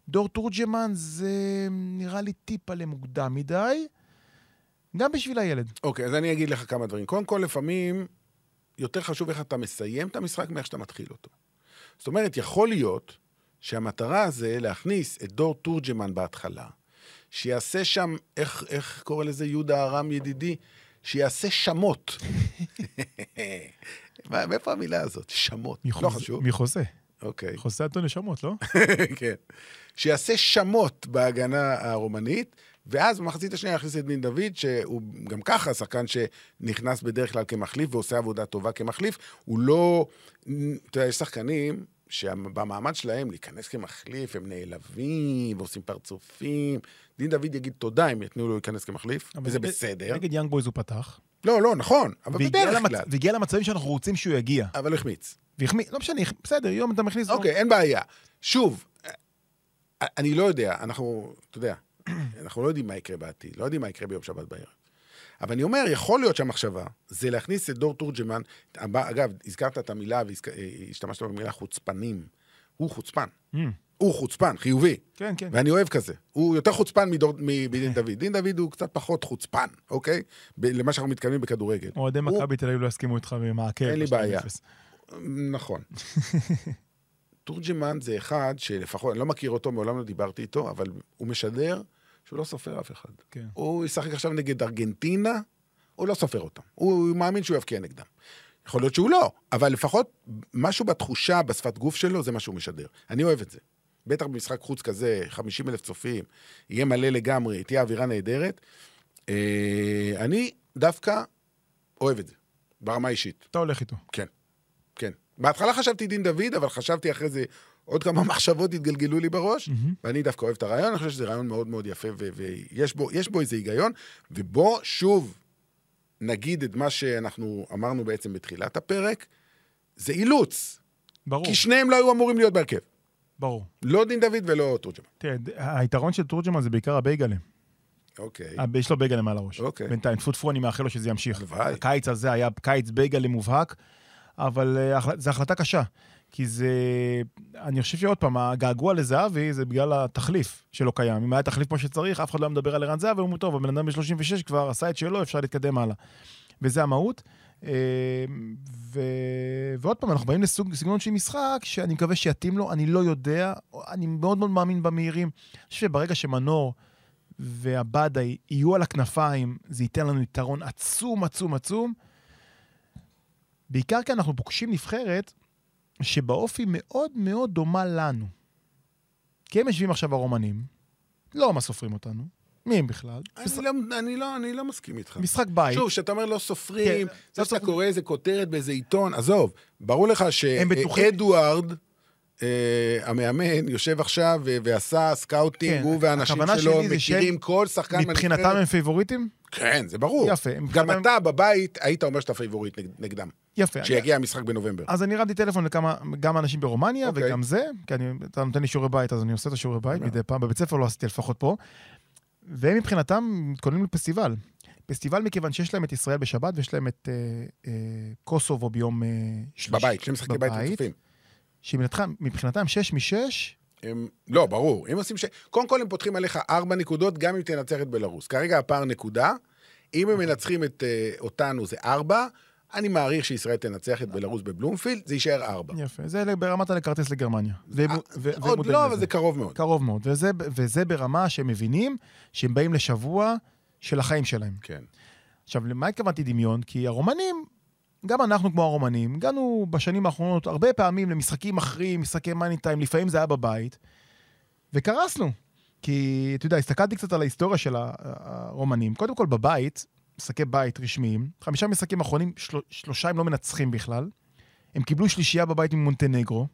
דור תורג'מן זה נראה לי טיפה למוקדם מדי, גם בשביל הילד. אוקיי, אז אני אגיד לך כמה דברים. קודם כל, לפעמים יותר חשוב איך אתה מסיים את המשחק מאיך שאתה מתחיל אותו. זאת אומרת, יכול להיות שהמטרה זה להכניס את דור תורג'מן בהתחלה, שיעשה שם, איך, איך קורא לזה יהודה ארם ידידי? שיעשה שמות. מאיפה המילה הזאת? שמות. לא חשוב. מחוזה. אוקיי. חוזה נתון נשמות, לא? כן. שיעשה שמות בהגנה הרומנית, ואז במחצית השנייה יכניס את דין דוד, שהוא גם ככה שחקן שנכנס בדרך כלל כמחליף ועושה עבודה טובה כמחליף. הוא לא... אתה יודע, יש שחקנים שבמעמד שלהם להיכנס כמחליף, הם נעלבים ועושים פרצופים. דין דוד יגיד תודה אם יתנו לו להיכנס כמחליף, וזה בסדר. נגד יאנג בויז הוא פתח. לא, לא, נכון, אבל בדרך כלל. והגיע למצבים שאנחנו רוצים שהוא יגיע. אבל הוא החמיץ. והחמיא, לא משנה, בסדר, יום אתה מכניס... אוקיי, אין בעיה. שוב, אה, אני לא יודע, אנחנו, אתה יודע, אנחנו לא יודעים מה יקרה בעתיד, לא יודעים מה יקרה ביום שבת בערב. אבל אני אומר, יכול להיות שהמחשבה זה להכניס את דור תורג'מן, אגב, הזכרת את המילה והשתמשת במילה חוצפנים. הוא חוצפן. Mm, הוא חוצפן, חיובי. כן, כן. ואני אוהב כזה. הוא יותר חוצפן מדור- מדין דוד. דין דוד הוא קצת פחות חוצפן, אוקיי? ב- למה שאנחנו מתכוונים בכדורגל. אוהדי מכבי תל אביב לא יסכימו איתך במעקב. אין לי בעיה. 2-0. נכון. תורג'מן זה אחד שלפחות, אני לא מכיר אותו, מעולם לא דיברתי איתו, אבל הוא משדר שהוא לא סופר אף אחד. כן. הוא ישחק עכשיו נגד ארגנטינה, הוא לא סופר אותם. הוא מאמין שהוא יבקיע נגדם. יכול להיות שהוא לא, אבל לפחות משהו בתחושה, בשפת גוף שלו, זה מה שהוא משדר. אני אוהב את זה. בטח במשחק חוץ כזה, 50 אלף צופים, יהיה מלא לגמרי, תהיה אווירה נהדרת. אה, אני דווקא אוהב את זה, ברמה האישית. אתה הולך איתו. כן, כן. בהתחלה חשבתי דין דוד, אבל חשבתי אחרי זה, עוד כמה מחשבות התגלגלו לי בראש, ואני דווקא אוהב את הרעיון, אני חושב שזה רעיון מאוד מאוד יפה, ויש בו, בו איזה היגיון, ובוא שוב נגיד את מה שאנחנו אמרנו בעצם בתחילת הפרק, זה אילוץ, ברור, כי שניהם לא היו אמורים להיות בהרכב. ברור. לא דין דוד ולא תורג'מן. תראה, היתרון של תורג'מן זה בעיקר הבייגלה. אוקיי. אה, יש לו בייגלה מעל הראש. אוקיי. בינתיים, טפו טפו, אני מאחל לו שזה ימשיך. הלוואי. הקיץ הזה היה קיץ בייגלה מובהק, אבל אה, זו החלטה קשה. כי זה... אני חושב שעוד פעם, הגעגוע לזהבי זה בגלל התחליף שלא קיים. אם היה תחליף כמו שצריך, אף אחד לא היה מדבר על ערן זהבי, הוא אומר, טוב, הבן אדם ב-36 כבר עשה את שלו, אפשר להתקדם הלאה. וזה המהות. אה, ו... ועוד פעם, אנחנו באים לסגנון של משחק שאני מקווה שיתאים לו, אני לא יודע, אני מאוד מאוד מאמין במהירים. אני חושב שברגע שמנור ועבדה יהיו על הכנפיים, זה ייתן לנו יתרון עצום, עצום, עצום. בעיקר כי אנחנו פוגשים נבחרת שבאופי מאוד מאוד דומה לנו. כי הם יושבים עכשיו הרומנים, לא מה סופרים אותנו, מי הם בכלל? אני לא, אני, לא, אני לא מסכים איתך. משחק בית. שוב, כשאתה אומר לא סופרים, כן, זה לא שאתה סופרים. קורא איזה כותרת באיזה עיתון, עזוב, ברור לך בטוחים- שאדוארד, אה, המאמן, יושב עכשיו ועשה scouting, כן, הוא והאנשים שלו מכירים כל שחקן מבחינתם. הם פייבוריטים? כן, זה ברור. יפה, גם מבחינתם- אתה בבית היית אומר שאתה פייבוריט נגד- נגדם, יפה. כשיגיע המשחק בנובמבר. אז אני הרמתי טלפון לכמה, גם אנשים ברומניה אוקיי. וגם זה, כי אני, אתה נותן לי שיעורי בית, אז אני עושה את השיעורי בית. מדי פעם, בבית ספר לא עשיתי לפחות פה. והם מבחינתם מתכוננים לפסטיבל. פסטיבל מכיוון שיש להם את ישראל בשבת ויש להם את אה, אה, קוסובו ביום אה, שלישי. בבית, שני משחקי בית רצופים. שמבחינתם 6 מ-6, הם, לא, ברור. הם עושים ש... קודם כל הם פותחים עליך ארבע נקודות, גם אם תנצח את בלרוס. כרגע הפער נקודה. אם הם מנצחים את uh, אותנו זה ארבע, אני מעריך שישראל תנצח את בלרוס בבלומפילד, זה יישאר ארבע. יפה, זה ברמת לכרטיס לגרמניה. והם- ו- אה, עוד לא. אבל זה קרוב מאוד. קרוב מאוד, וזה, וזה ברמה שהם מבינים שהם באים לשבוע של החיים שלהם. כן. עכשיו, למה התכוונתי דמיון? כי הרומנים, גם אנחנו כמו הרומנים, הגענו בשנים האחרונות הרבה פעמים למשחקים מכריעים, משחקי מאני טיים, לפעמים זה היה בבית, וקרסנו. כי, אתה יודע, הסתכלתי קצת על ההיסטוריה של הרומנים. קודם כל, בבית, משחקי בית רשמיים, חמישה משחקים אחרונים, של... שלושה הם לא מנצחים בכלל. הם קיבלו שלישייה בבית ממונטנגרו,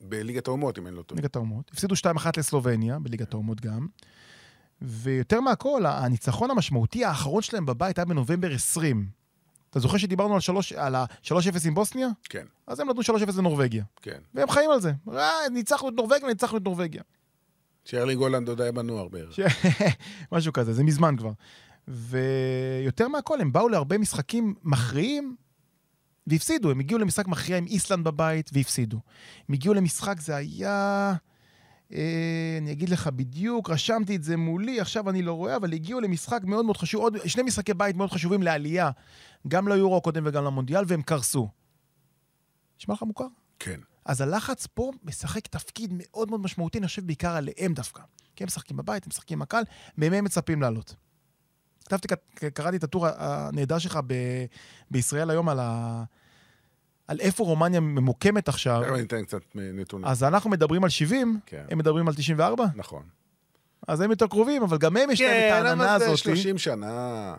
בליגת האומות, אם אני לא טועה. ליגת האומות. הפסידו 2-1 לסלובניה, בליגת האומות גם. ויותר מהכל, הניצחון המשמעותי האחרון שלהם בבית היה בנובמבר 20. אתה זוכר שדיברנו על 3 על ה-3-0 עם בוסניה? כן, אז הם נתנו 3-0 לנורבגיה. כן. והם חיים על זה. אה, ניצחנו את נורבגיה, ניצחנו את נורבגיה. שארלינג הולנד עוד היה בנוער בערך. משהו כזה, זה מזמן כבר. ויותר מהכל, הם באו להרבה משחקים מכריעים והפסידו. הם הגיעו למשחק מכריע עם איסלנד בבית והפסידו. הם הגיעו למשחק, זה היה... אה, אני אגיד לך בדיוק, רשמתי את זה מולי, עכשיו אני לא רואה, אבל הגיעו למשחק מאוד מאוד חשוב, עוד שני משחקי בית מאוד חשובים לעלייה, גם ליורו הקודם וגם למונדיאל, והם קרסו. נשמע לך מוכר? כן. אז הלחץ פה משחק תפקיד מאוד מאוד משמעותי, אני חושב בעיקר עליהם דווקא. כי הם משחקים בבית, הם משחקים עם הקהל, מהם הם מצפים לעלות. כתבתי, קראתי את הטור הנהדר שלך ב- בישראל היום על, ה... על איפה רומניה ממוקמת עכשיו. תכף אני אתן קצת נתונים. אז אנחנו מדברים על 70, כן. הם מדברים על 94, נכון. אז הם יותר קרובים, אבל גם הם יש להם את כן, העננה אבל זה הזאת. 30 שנה.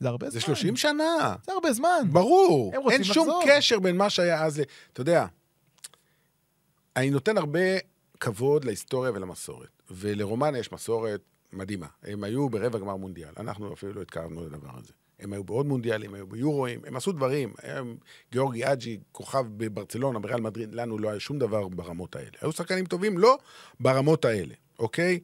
זה הרבה זה זמן. 30 שנה. זה הרבה זמן. ברור. הם רוצים אין שום לחזור. קשר בין מה שהיה אז ל... אתה יודע, אני נותן הרבה כבוד להיסטוריה ולמסורת. ולרומניה יש מסורת מדהימה. הם היו ברבע גמר מונדיאל. אנחנו אפילו לא התקרבנו לדבר הזה. הם היו בעוד מונדיאלים, היו ביורואים, הם עשו דברים. הם, גיאורגי אג'י, כוכב בברצלונה, בריאל מדריד, לנו לא היה שום דבר ברמות האלה. היו שחקנים טובים? לא ברמות האלה, אוקיי?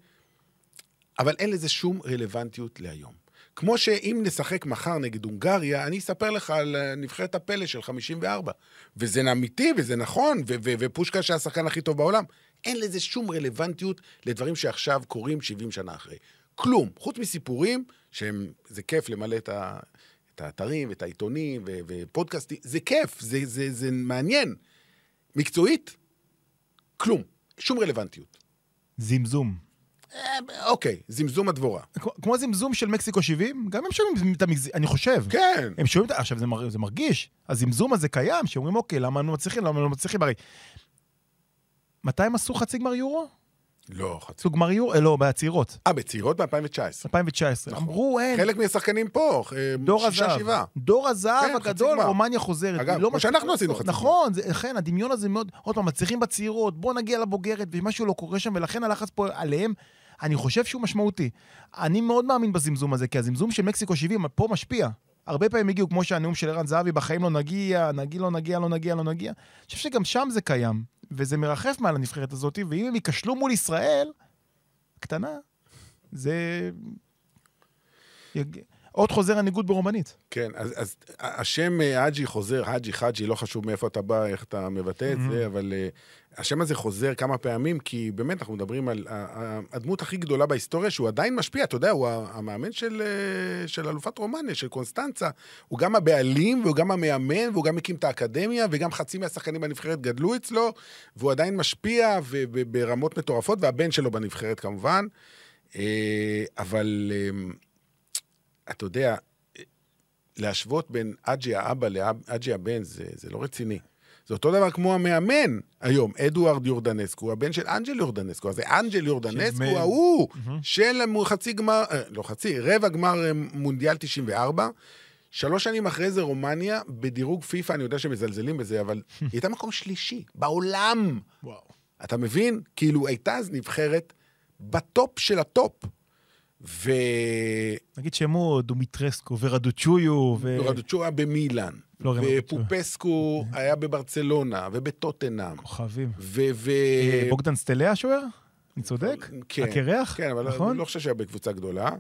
אבל אין לזה שום רלוונטיות להיום. כמו שאם נשחק מחר נגד הונגריה, אני אספר לך על אה, נבחרת הפלא של 54. וזה אמיתי וזה נכון, ו- ו- ופושקה שהשחקן הכי טוב בעולם. אין לזה שום רלוונטיות לדברים שעכשיו קורים 70 שנה אחרי. כלום, חוץ מסיפורים, שהם, זה כיף למלא את, ה, את האתרים ואת העיתונים ו- ופודקאסטים, זה כיף, זה, זה, זה מעניין. מקצועית, כלום, שום רלוונטיות. זמזום. אה, אוקיי, זמזום הדבורה. כמו- כמו זמזום של מקסיקו 70, גם הם שומעים את המגזים, אני חושב. כן. הם שומעים, את- עכשיו זה, מר, זה מרגיש, הזמזום הזה קיים, שאומרים אוקיי, למה הם לא מצליחים, למה הם לא מצליחים, הרי... מתי הם עשו חצי גמר יורו? לא, חצי. עשו גמר יורו, אה, לא, בצעירות, אה, בצעירות ב-2019. 2019. נכון. אמרו, אין, חלק מהשחקנים פה, אה, דור שישה, הזהב. שבעה. דור הזהב כן, הגדול. רומניה חוזרת. אגב, לא כמו שאנחנו עשינו. חצי גמר. נכון, זה- לכן הדמיון הזה מאוד, עוד פעם, מצליחים בצעירות, בוא נגיע לבוגרת, ומשהו לא קורה שם, ולכן הלחץ פה עליהם, אני חושב שהוא משמעותי. אני מאוד מאמין בזמזום הזה, כי הזמזום של מקסיקו 70 פה משפיע. הרבה פעמים הגיעו, כמו שהנאום של ערן זהבי, בחיים לא נגיע, נגיע, לא נגיע, לא נגיע, לא נגיע. אני חושב שגם שם זה קיים, וזה מרחף מעל הנבחרת הזאת, ואם הם ייכשלו מול ישראל, קטנה, זה... יג... עוד חוזר הניגוד ברומנית. כן, אז, אז השם אה, האג'י חוזר, האג'י, חאג'י, לא חשוב מאיפה אתה בא, איך אתה מבטא את זה, אבל אה, השם הזה חוזר כמה פעמים, כי באמת אנחנו מדברים על הדמות הכי גדולה בהיסטוריה, שהוא עדיין משפיע, אתה יודע, הוא המאמן של, אה, של אלופת רומניה, של קונסטנצה. הוא גם הבעלים, והוא גם המאמן, והוא גם הקים את האקדמיה, וגם חצי מהשחקנים בנבחרת גדלו אצלו, והוא עדיין משפיע ברמות מטורפות, והבן שלו בנבחרת כמובן. אה, אבל אה, אתה יודע, להשוות בין אג'י האבא לאג'י הבן, זה, זה לא רציני. זה אותו דבר כמו המאמן היום, אדוארד יורדנסקו, הבן של אנג'ל יורדנסקו. אז זה אנג'ל יורדנסקו, של- ההוא, של חצי גמר, אה, לא חצי, רבע גמר אה, מונדיאל 94. שלוש שנים אחרי זה רומניה, בדירוג פיפ"א, אני יודע שמזלזלים בזה, אבל היא הייתה מקום שלישי בעולם. וואו. אתה מבין? כאילו, הייתה אז נבחרת בטופ של הטופ. ו... נגיד שמות, דומיטרסקו ורדוצ'ויו, ו... רדוצ'ו היה במילאן. ופופסקו היה בברצלונה, ובטוטנהאם, כוכבים. ו... אה, בוגדן סטלאה השוער? אני צודק? כן. הקרח? כן, אבל נכון? אני לא חושב שהיה בקבוצה גדולה.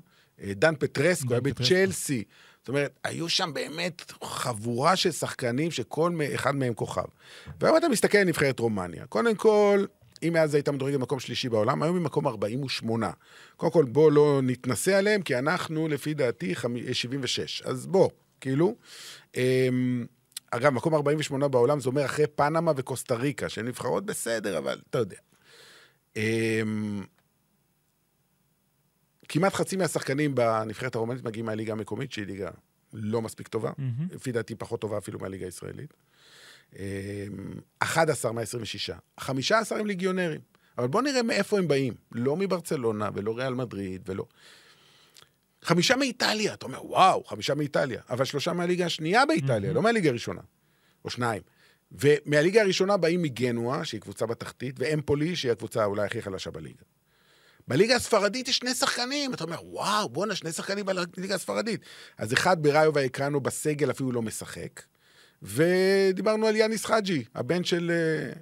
אה, דן פטרסקו היה. בצ'לסי. זאת אומרת, היו שם באמת חבורה של שחקנים שכל אחד מהם כוכב. והיום אתה מסתכל על נבחרת רומניה. קודם כל, אם מאז היית מדורג במקום שלישי בעולם, היום היא מקום 48. קודם כל, בוא לא נתנסה עליהם, כי אנחנו, לפי דעתי, חמ- 76. אז בוא, כאילו. אמ, אגב, מקום 48 בעולם, זה אומר אחרי פנמה וקוסטה ריקה, שהן נבחרות בסדר, אבל אתה יודע. אמ, כמעט חצי מהשחקנים בנבחרת הרומנית מגיעים מהליגה המקומית, שהיא ליגה לא מספיק טובה. לפי דעתי פחות טובה אפילו מהליגה הישראלית. אמ, 11 מה-26, 15 הם ליגיונרים. אבל בואו נראה מאיפה הם באים. לא מברצלונה ולא ריאל מדריד ולא... חמישה מאיטליה, אתה אומר, וואו, חמישה מאיטליה. אבל שלושה מהליגה השנייה באיטליה, לא מהליגה הראשונה. או שניים. ומהליגה הראשונה באים מגנואה, שהיא קבוצה בתחתית, ואמפולי, שהיא הקבוצה אולי הכי חלשה בליגה. בליגה הספרדית יש שני שחקנים. אתה אומר, וואו, בואנה, שני שחקנים בליגה הספררדית. אז אחד בראיו וייקאנו בסגל אפילו לא משחק. ודיברנו על יאניס חאג'י, הבן של אה,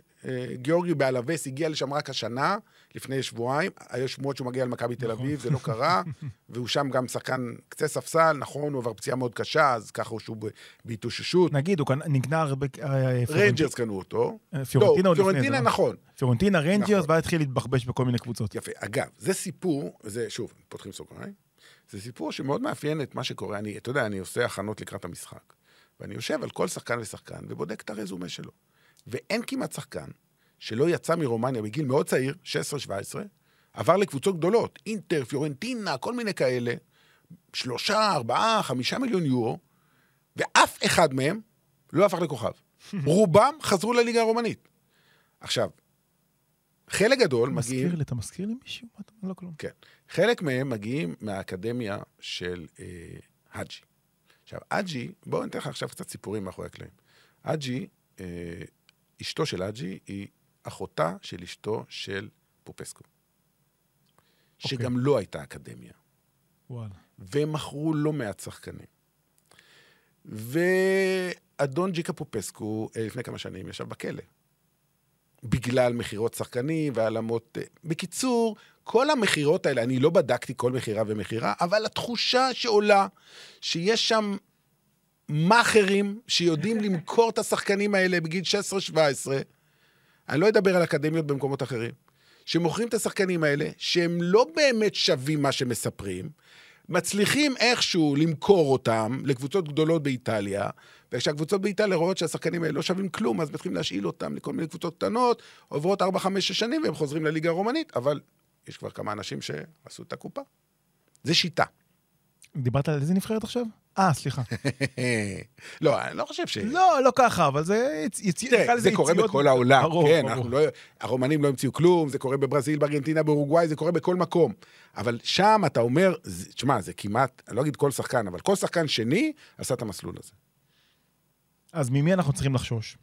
גיאורגי באלאבס, הגיע לשם רק השנה, לפני שבועיים. היו שמועות שהוא מגיע למכבי תל אביב, זה לא קרה. והוא שם גם שחקן קצה ספסל, נכון, הוא עבר פציעה מאוד קשה, אז ככה הוא שהוא בהתאוששות. נגיד, הוא נקנה הרבה... אה, ריינג'רס קנו אותו. אה, פיורנטינה עוד לפני פיורנטינה זה, לא? נכון. פיורנטינה, ריינג'רס, נכון. ואז התחיל להתבחבש בכל מיני קבוצות. יפה. אגב, זה סיפור, זה, שוב, פותחים סוגריים, זה סיפור שמאוד מאפיין את מה שקורה. אני, אתה יודע, אני עושה הכנות לקראת המשחק, ואני יושב על כל שחקן ושחקן ובודק את הרזומה שלו. ואין כמעט שחקן שלא יצא מרומניה בגיל מאוד צעיר, 16-17, עבר לקבוצות גדולות, אינטר, פיורנטינה, כל מיני כאלה, שלושה, ארבעה, חמישה מיליון יורו, ואף אחד מהם לא הפך לכוכב. רובם חזרו לליגה הרומנית. עכשיו, חלק גדול מגיעים... מזכיר לי, אתה מזכיר לי מישהו? מה אתה- לא כלום. כן. חלק מהם מגיעים מהאקדמיה של אה, האג'י. עכשיו, האג'י, בואו אני אתן לך עכשיו קצת סיפורים מאחורי הקלעים. האג'י, אה, אשתו של האג'י היא אחותה של אשתו של פופסקו. שגם לו הייתה אקדמיה. וואלה. והם מכרו לא מעט שחקנים. ואדון ג'יקה פופסקו, אה, לפני כמה שנים, ישב בכלא. בגלל מכירות שחקנים והעלמות... אה, בקיצור, כל המכירות האלה, אני לא בדקתי כל מכירה ומכירה, אבל התחושה שעולה שיש שם מאכערים שיודעים למכור את השחקנים האלה בגיל 16-17, אני לא אדבר על אקדמיות במקומות אחרים, שמוכרים את השחקנים האלה, שהם לא באמת שווים מה שמספרים, מצליחים איכשהו למכור אותם לקבוצות גדולות באיטליה, וכשהקבוצות באיטליה רואות שהשחקנים האלה לא שווים כלום, אז מתחילים להשאיל אותם לכל מיני קבוצות קטנות, עוברות 4, 5, 6 שנים והם חוזרים לליגה הרומנית, אבל יש כבר כמה אנשים שעשו את הקופה. זה שיטה. דיברת על איזה נבחרת עכשיו? אה, סליחה. לא, אני לא חושב ש... לא, לא ככה, אבל זה... תראה, זה קורה בכל העולם, כן, לא, הרומנים לא המציאו כלום, זה קורה בברזיל, בארגנטינה, באורוגוואי, זה קורה בכל מקום. אבל שם אתה אומר, תשמע, זה כמעט, אני לא אגיד כל שחקן, אבל כל שחקן שני עשה את המסלול הזה. אז ממי אנחנו צריכים לחשוש?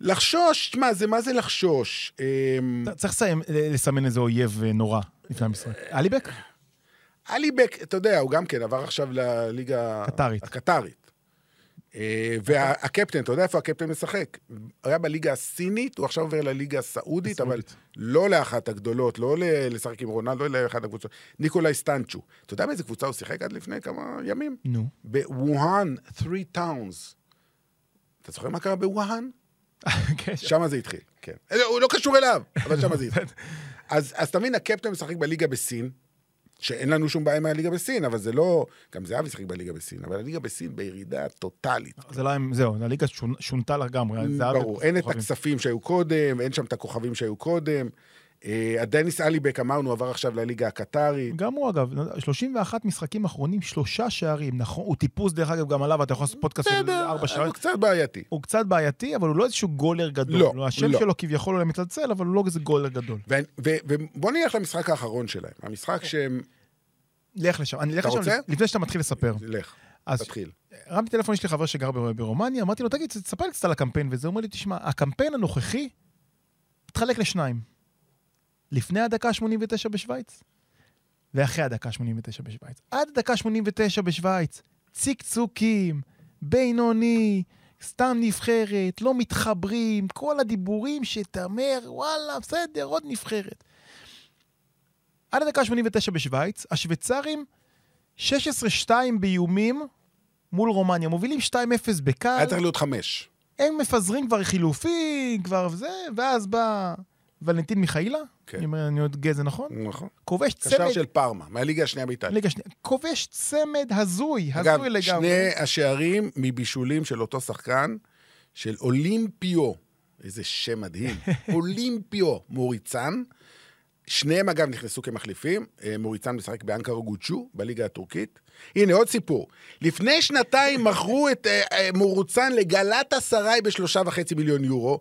לחשוש, תשמע, זה מה זה לחשוש? אמ, צריך לסמן איזה אויב אה, נורא לפני המשחק. אליבק? אליבק, אתה יודע, הוא גם כן עבר עכשיו לליגה... קטרית. הקטרית. אה, והקפטן, אתה יודע איפה הקפטן משחק? הוא היה בליגה הסינית, הוא עכשיו עובר לליגה הסעודית, אבל. לא לאחת הגדולות, לא לשחק עם רונלדו, לא לאחת הקבוצות. ניקולאי סטנצ'ו. אתה יודע באיזה קבוצה הוא שיחק עד לפני כמה ימים? נו. בווהאן, three towns. אתה זוכר מה קרה בווהאן? כן, שם זה התחיל, כן. אה, הוא לא קשור אליו, אבל שם זה התחיל. אז, אז אתה מבין, הקפטן משחק בליגה בסין, שאין לנו שום בעיה מהליגה בסין, אבל זה לא... גם זהבי שיחק בליגה בסין, אבל הליגה בסין בירידה טוטאלית. זה לא, זהו, הליגה שונ- שונתה לגמרי. זה ברור, אין את. הכספים שהיו קודם, אין שם את הכוכבים שהיו קודם. אה, הדניס אליבק, אמרנו, עבר עכשיו לליגה הקטרית. גם הוא אגב, 31 משחקים אחרונים, שלושה שערים, נכון, הוא טיפוס דרך אגב, גם עליו, אתה יכול לעשות פודקאסט של ארבע שעות. הוא קצת בעייתי. הוא קצת בעייתי, אבל הוא לא איזשהו גולר גדול. לא, לא, השם. שלו כביכול אולי מצלצל, אבל הוא לא איזה גולר גדול. ובוא נלך למשחק האחרון שלהם. המשחק שהם... לך לשם, אני אלך לשם? לפני שאתה מתחיל לספר. לך, אז תתחיל. הרמתי טלפון, יש לי חבר שגר ברומניה, אמרתי לו, תגיד, תספר לי קצת על הקמפיין, וזה הוא אומר לי, תשמע, הקמפיין הנוכחי מתחלק לשניים. לפני הדקה ה-89 בשוויץ, ואחרי הדקה ה-89 בשוויץ. עד הדקה 89 בשוויץ, ציקצוקים, בינוני, סתם נבחרת, לא מתחברים, כל הדיבורים שאתה אומר, וואלה, בסדר, עוד נבחרת. עד הדקה ה-89 בשוויץ, השוויצרים 16-2 באיומים מול רומניה, מובילים 2-0 בקל, היה צריך להיות חמש. הם מפזרים כבר חילופים, כבר זה, ואז בא ולנטין מיכאילה, כן. אני אומר, אני עוד גזע, נכון? נכון. כובש קשר צמד, של פארמה, מהליגה השנייה באיטליה. ליגה שנייה, כובש צמד הזוי, אגב, הזוי לגמרי. שני השערים מבישולים של אותו שחקן, של אולימפיו, איזה שם מדהים, אולימפיו מוריצן. שניהם אגב נכנסו כמחליפים, אה, מוריצן משחק באנקרה גוצ'ו, בליגה הטורקית. הנה עוד סיפור. לפני שנתיים מכרו את אה, אה, מוריצן לגלת אסריי בשלושה וחצי מיליון יורו,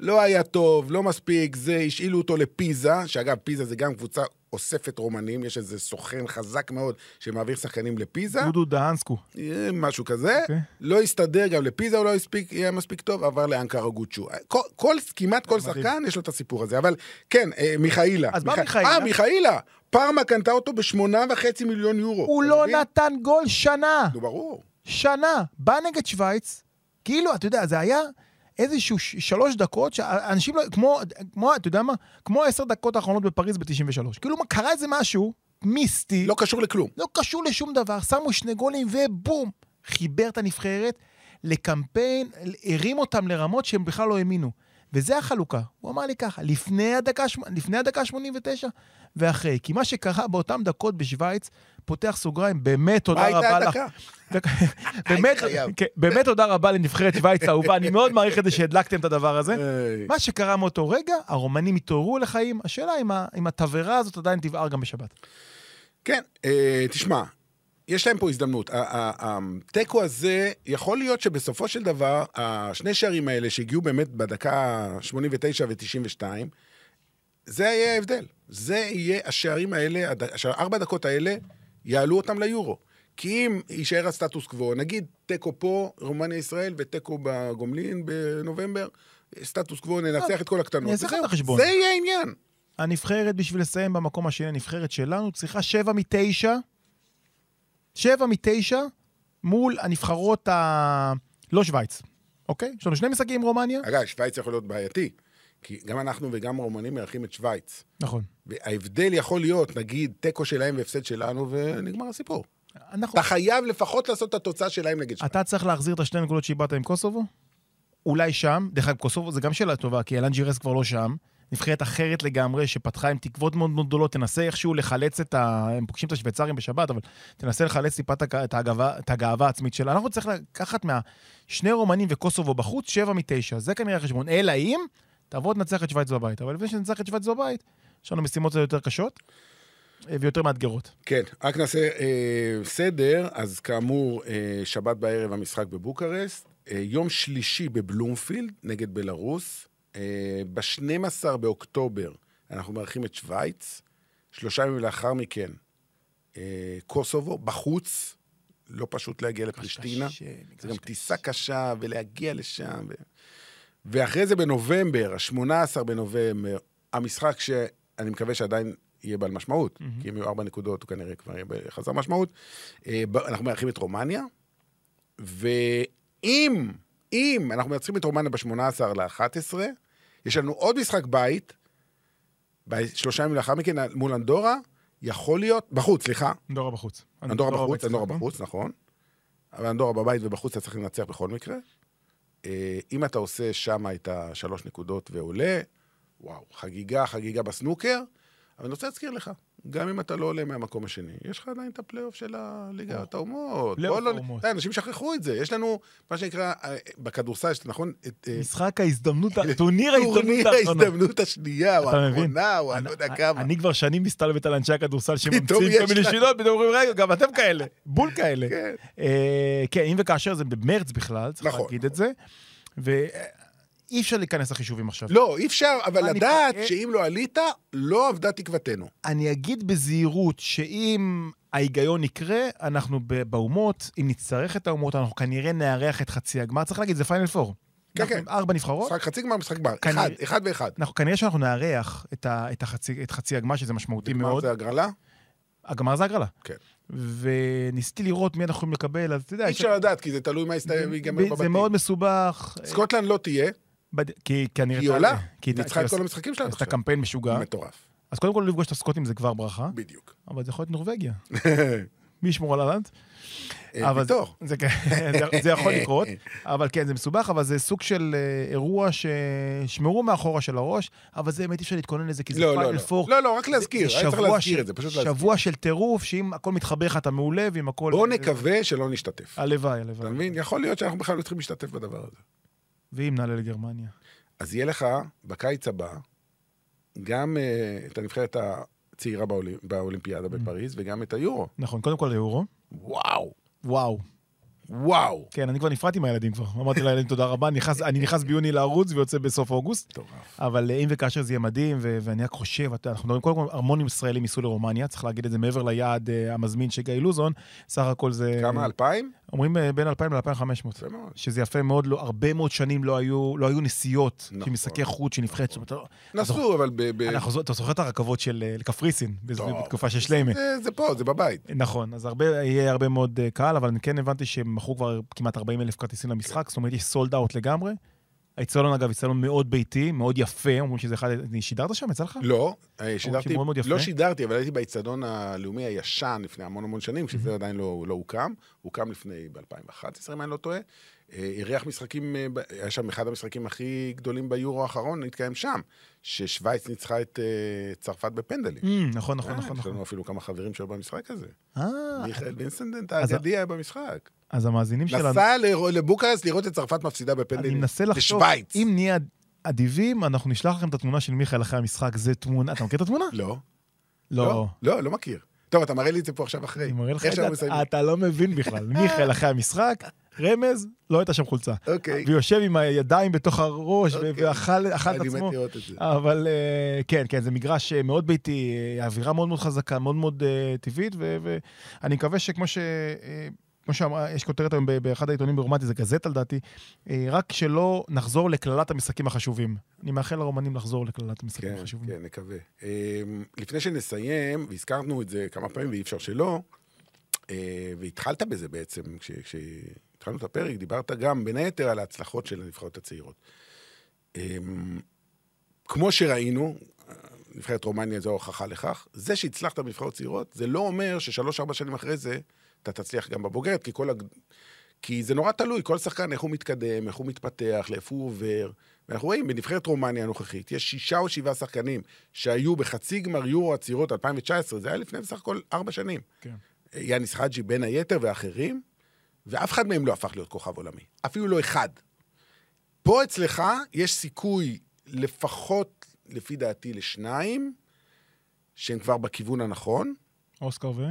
לא היה טוב, לא מספיק, זה, השאילו אותו לפיזה, שאגב, פיזה זה גם קבוצה אוספת רומנים, יש איזה סוכן חזק מאוד שמעביר שחקנים לפיזה, דודו דהנסקו. משהו כזה. אוקיי. לא הסתדר, גם לפיזה הוא לא הספיק, יהיה מספיק טוב, עבר לאנקרה גוצ'ו. כל, כל, כמעט כל מדהים. שחקן יש לו את הסיפור הזה, אבל כן, אה, מיכאילה. אז מה מיכ- מיכאילה? אה, מיכאילה. פרמה קנתה אותו בשמונה וחצי מיליון יורו. הוא לא מבין? נתן גול שנה. נו, ברור. שנה. בא נגד שווייץ, כאילו, אתה יודע, זה היה איזשהו שלוש דקות שאנשים לא... כמו, כמו, אתה יודע מה? כמו העשר דקות האחרונות בפריז ב-93. כאילו, קרה איזה משהו מיסטי. לא קשור לכלום. לא קשור לשום דבר, שמו שני גולים ובום, חיבר את הנבחרת לקמפיין, הרים אותם לרמות שהם בכלל לא האמינו. וזה החלוקה. הוא אמר לי ככה, לפני הדקה, לפני הדקה 89 ואחרי. כי מה שקרה באותן דקות בשוויץ, פותח סוגריים, באמת תודה רבה הייתה לך. הדקה? באמת. כן, באמת תודה רבה לנבחרת שוויץ האהובה, אני מאוד מעריך את זה שהדלקתם את הדבר הזה. מה שקרה מאותו רגע, הרומנים התעוררו לחיים, השאלה אם התבערה הזאת עדיין תבער גם בשבת. כן, אה, תשמע, יש להם פה הזדמנות. התיקו הזה, יכול להיות שבסופו של דבר, השני שערים האלה שהגיעו באמת בדקה 89 ו-92, זה יהיה ההבדל. זה יהיה השערים האלה, ארבע דקות האלה, יעלו אותם ליורו. כי אם יישאר הסטטוס קוו, נגיד תיקו פה, רומניה-ישראל, ותיקו בגומלין בנובמבר, סטטוס קוו, ננצח את כל הקטנות. וזהו. את החשבון. זה יהיה העניין. הנבחרת, בשביל לסיים במקום השני, הנבחרת שלנו, צריכה שבע מתשע, שבע מתשע, מול הנבחרות ה... לא שווייץ, אוקיי? יש לנו שני משחקים עם רומניה. אגב, שווייץ יכול להיות בעייתי, כי גם אנחנו וגם הרומנים מארחים את שווייץ. נכון. וההבדל יכול להיות, נגיד, תיקו שלהם והפסד שלנו, ונגמר הסיפור. אנחנו... אתה חייב לפחות לעשות את התוצאה שלהם נגד שווייץ. אתה צריך להחזיר את השתי נקודות שאיבדת עם קוסובו? אולי שם. דרך אגב, קוסובו זה גם שאלה טובה, כי אלן ג'ירס כבר לא שם. נבחרת אחרת לגמרי, שפתחה עם תקוות מאוד מאוד גדולות, תנסה איכשהו לחלץ את ה... הם פוגשים את השוויצרים בשבת, אבל תנסה לחלץ טיפה את הג- את הגאווה, את הגאווה העצמית שלה. אנחנו צריכים לקחת מהשני רומנים וקוסובו בחוץ, שבע מתשע. זה כנראה החשבון. אלא אם תבוא תנצח את שווייץ בבית. אבל לפני שננצח את שווייץ בבית, יש לנו משימות יותר קשות אה, ויותר מאתגרות. כן, רק נעשה אה, סדר, אז כאמור, אה, שבת בערב המשחק בבוקרשט, אה, יום שלישי בבלומפילד נגד בלרוס, ב-12 באוקטובר אנחנו מארחים את שווייץ, שלושה ימים לאחר מכן אה, קוסובו, בחוץ, לא פשוט להגיע לפרישטינה. קשה, זה גם טיסה קשה, ולהגיע לשם. ו... ואחרי זה בנובמבר, ה-18 בנובמבר, המשחק שאני מקווה שעדיין יהיה בעל משמעות, mm-hmm. כי אם יהיו ארבע נקודות, הוא כנראה כבר יהיה בחזר משמעות. אה, אנחנו מארחים את רומניה, ואם, אם אנחנו מנצחים את רומניה ב-18 ל-11, יש לנו עוד משחק בית, בשלושה ימים לאחר מכן, מול אנדורה, יכול להיות, בחוץ, סליחה, אנדורה בחוץ. אנדורה בחוץ, אנדורה נכון? בחוץ, נכון. אבל אנדורה בבית ובחוץ אתה צריך לנצח בכל מקרה. אה, אם אתה עושה שם את השלוש נקודות ועולה, וואו, חגיגה, חגיגה בסנוקר. אבל אני רוצה להזכיר לך, גם אם אתה לא עולה מהמקום השני, יש לך עדיין את הפלייאוף של הליגת האומות. פלייאוף בוא לא- האומות. די, אנשים שכחו את זה. יש לנו, מה שנקרא, אה, בכדורסל, נכון? את, אה, משחק ההזדמנות, טורניר ההזדמנות טורניר האחרונה. ההזדמנות השנייה, או? האחרונה, או אני לא יודע כמה. אני כבר שנים מסתלבט על אנשי הכדורסל שממציאים כל מיני שיטות, פתאום אומרים, רגע, גם אתם כאלה, בול כאלה. כן. אה, כן, אם וכאשר זה במרץ בכלל, צריך נכון, להגיד את זה. ואי אפשר להיכנס לחישובים עכשיו. לא, אי אפשר, אבל אני לדעת טועה. שאם לא עלית, לא אבדה תקוותנו. אני אגיד בזהירות שאם ההיגיון יקרה, אנחנו באומות, אם נצטרך את האומות, אנחנו כנראה נארח את חצי הגמר. צריך להגיד, זה פיינל פור. כן, כן. ארבע נבחרות. משחק חצי גמר, משחק גמר. כנראה- אחד, אחד ואחד. אנחנו, כנראה שאנחנו נארח את, ה, את, החצי, את חצי הגמר, שזה משמעותי מאוד. זה הגרלה? הגמר זה הגרלה. כן. וניסיתי לראות מי אנחנו יכולים לקבל, אז אתה יודע... אי אפשר לדעת, כי זה תלוי מה יסתיים ויגמר זה בבתים. מאוד מסובך. סקוטלנד לא תהיה, בד- כי כי אני... היא עולה, כי היא ניצחה את כל המשחקים שלה עד עשתה עכשיו. קמפיין משוגע. מטורף. אז קודם כל לא לפגוש את הסקוטים זה כבר ברכה, בדיוק. אבל זה יכול להיות נורבגיה. מי ישמור על הלנד? אה, ויטור. זה, כן, זה, זה יכול לקרות, אבל כן, זה מסובך, אבל זה סוג של אה, אירוע ששמרו מאחורה של הראש, אבל זה באמת אי אפשר להתכונן לזה, כי זה לא, לא, פיינל לא. פור. לא, לא, רק להזכיר. היה צריך להזכיר את זה, פשוט להזכיר. שבוע של טירוף, שאם הכל מתחבר לך אתה מעולה, ואם הכל... בואו נקווה שלא נשתתף. הלוואי, אתה הלוואי. מבין? יכול להיות שאנחנו בכלל לא צריכים להשתתף בדבר הזה. ואם נעלה לגרמניה. אז יהיה לך בקיץ הבא גם אה, את הנבחרת הצעירה באולימ- באולימפיאדה בפריז, וגם את היורו. נכון, קודם כל היורו. וואו. וואו. וואו. כן, אני כבר נפרדתי מהילדים כבר. אמרתי לילדים תודה רבה, נכנס- אני נכנס ביוני לערוץ ויוצא בסוף אוגוסט. מטורף. אבל אה, אם וכאשר זה יהיה מדהים, ו- ואני רק חושב, אנחנו מדברים, קודם כל, המון ישראלים ייסעו לרומניה, צריך להגיד את זה מעבר ליעד אה, המזמין של גיא לוזון, סך הכל זה... כמה? אלפיים? אומרים אה, בין 2,000 ל-2,500. יפה מאוד. שזה יפה מאוד, לא, הרבה מאוד שנים לא היו, לא היו נסיעות נכון. של משחקי חוץ, של נבחרת. זאת אומרת, לא- נסעו, אבל ב... ב- אנחנו אתה זוכר את הרכבות של טוב. בתקופה של שליימה. זה- זה פה, זה בבית. נכון, אז הרבה, יהיה הרבה מאוד קהל, אבל אני כן הבנתי שהם מכרו כבר כמעט 40 אלף כרטיסים למשחק, זאת אומרת, יש סולד אאוט לגמרי. האיצטדיון, אגב, איצטדיון מאוד ביתי, מאוד יפה, אומרים שזה אחד... שידרת שם? יצא לך? לא, אה, שידרתי, מאוד מאוד יפה. לא שידרתי, אבל הייתי באיצטדיון הלאומי הישן לפני המון המון שנים, כשזה עדיין לא לא הוקם. הוקם לפני, ב-2011, אם אני לא טועה. אה, אירח משחקים, אה, היה שם אחד המשחקים הכי גדולים ביורו האחרון, התקיים שם, ששווייץ ניצחה את צרפת בפנדלים. נכון, נכון, נכון. יש נכון. לנו אפילו כמה חברים שהיו במשחק הזה. אה, מיכאל וינסנדנט אז- האגדי היה במשחק. אז המאזינים שלנו... נסע לבוקרסט לראות את צרפת מפסידה אני בפנדלים. מנסה לחשוב, לשוויץ. אם נהיה אדיבים, אנחנו נשלח לכם את התמונה של מיכאל אחרי המשחק. זה תמונה... אתה מכיר את התמונה? לא. לא. לא, לא מכיר. טוב, אתה מראה לי את זה פה עכשיו אחרי. אני מראה לך את זה. אתה לא מבין בכלל. מיכאל אחרי המשחק, רמז, לא הייתה שם חולצה. אוקיי. ויושב עם הידיים בתוך הראש, אוקיי. ואכל אכל את אני עצמו. מת לראות את זה. אבל אה, כן, כן, זה מגרש אה, מאוד ביתי, אה, אווירה מאוד מאוד חזקה, מאוד מאוד טבעית, ואני מקווה שכמו ש... כמו שאמרה, יש כותרת היום באחד העיתונים ברומנטי, זה גזטה לדעתי, אה, רק שלא נחזור לקללת המשחקים החשובים. אני מאחל לרומנים לחזור לקללת המשחקים כן, החשובים. כן, נקווה. אמ, לפני שנסיים, והזכרנו את זה כמה פעמים ואי אפשר שלא, אה, והתחלת בזה בעצם, כש- כשהתחלנו את הפרק, דיברת גם בין היתר על ההצלחות של הנבחרות הצעירות. אמ, כמו שראינו, נבחרת רומניה זו ההוכחה לכך, זה שהצלחת בנבחרות צעירות, זה לא אומר ששלוש-ארבע שנים אחרי זה אתה תצליח גם בבוגרת, כי כל הג... כי זה נורא תלוי, כל שחקן, איך הוא מתקדם, איך הוא מתפתח, לאיפה הוא עובר. ואנחנו רואים, בנבחרת רומניה הנוכחית, יש שישה או שבעה שחקנים שהיו בחצי גמר יורו הצעירות 2019, זה היה לפני בסך הכל ארבע שנים. כן. יאניס חאג'י בין היתר ואחרים, ואף אחד מהם לא הפך להיות כוכב עולמי. אפילו לא אחד. פה אצלך יש סיכוי לפחות, לפי דעתי, לשניים, שהם כבר בכיוון הנכון, אוסקר ו...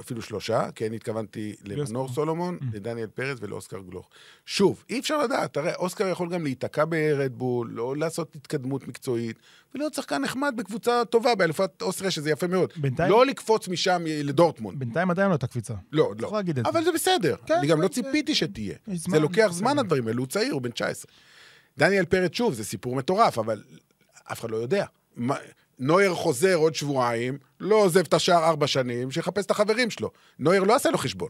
אפילו שלושה, כן, התכוונתי למנור אוסקר. סולומון, לדניאל פרץ ולאוסקר גלוך. שוב, אי אפשר לדעת, תראה, אוסקר יכול גם להיתקע ברדבול, לא לעשות התקדמות מקצועית, ולהיות שחקן נחמד בקבוצה טובה, באלופת אוסטריה, שזה יפה מאוד. בינתיים- לא לקפוץ משם לדורטמונד. בינתיים עדיין לא הייתה קפיצה. לא, לא. את. אבל זה בסדר. כן, אני גם לא ציפיתי שתהיה. זה לוקח. זמן, הדברים האלו, הוא צעיר, הוא בן 19. דניאל פרץ, שוב, זה סיפור מטורף, אבל אף אחד לא יודע. נויר חוזר עוד שבועיים, לא עוזב את השער ארבע שנים, שיחפש את החברים שלו. נויר לא עשה לו חשבון.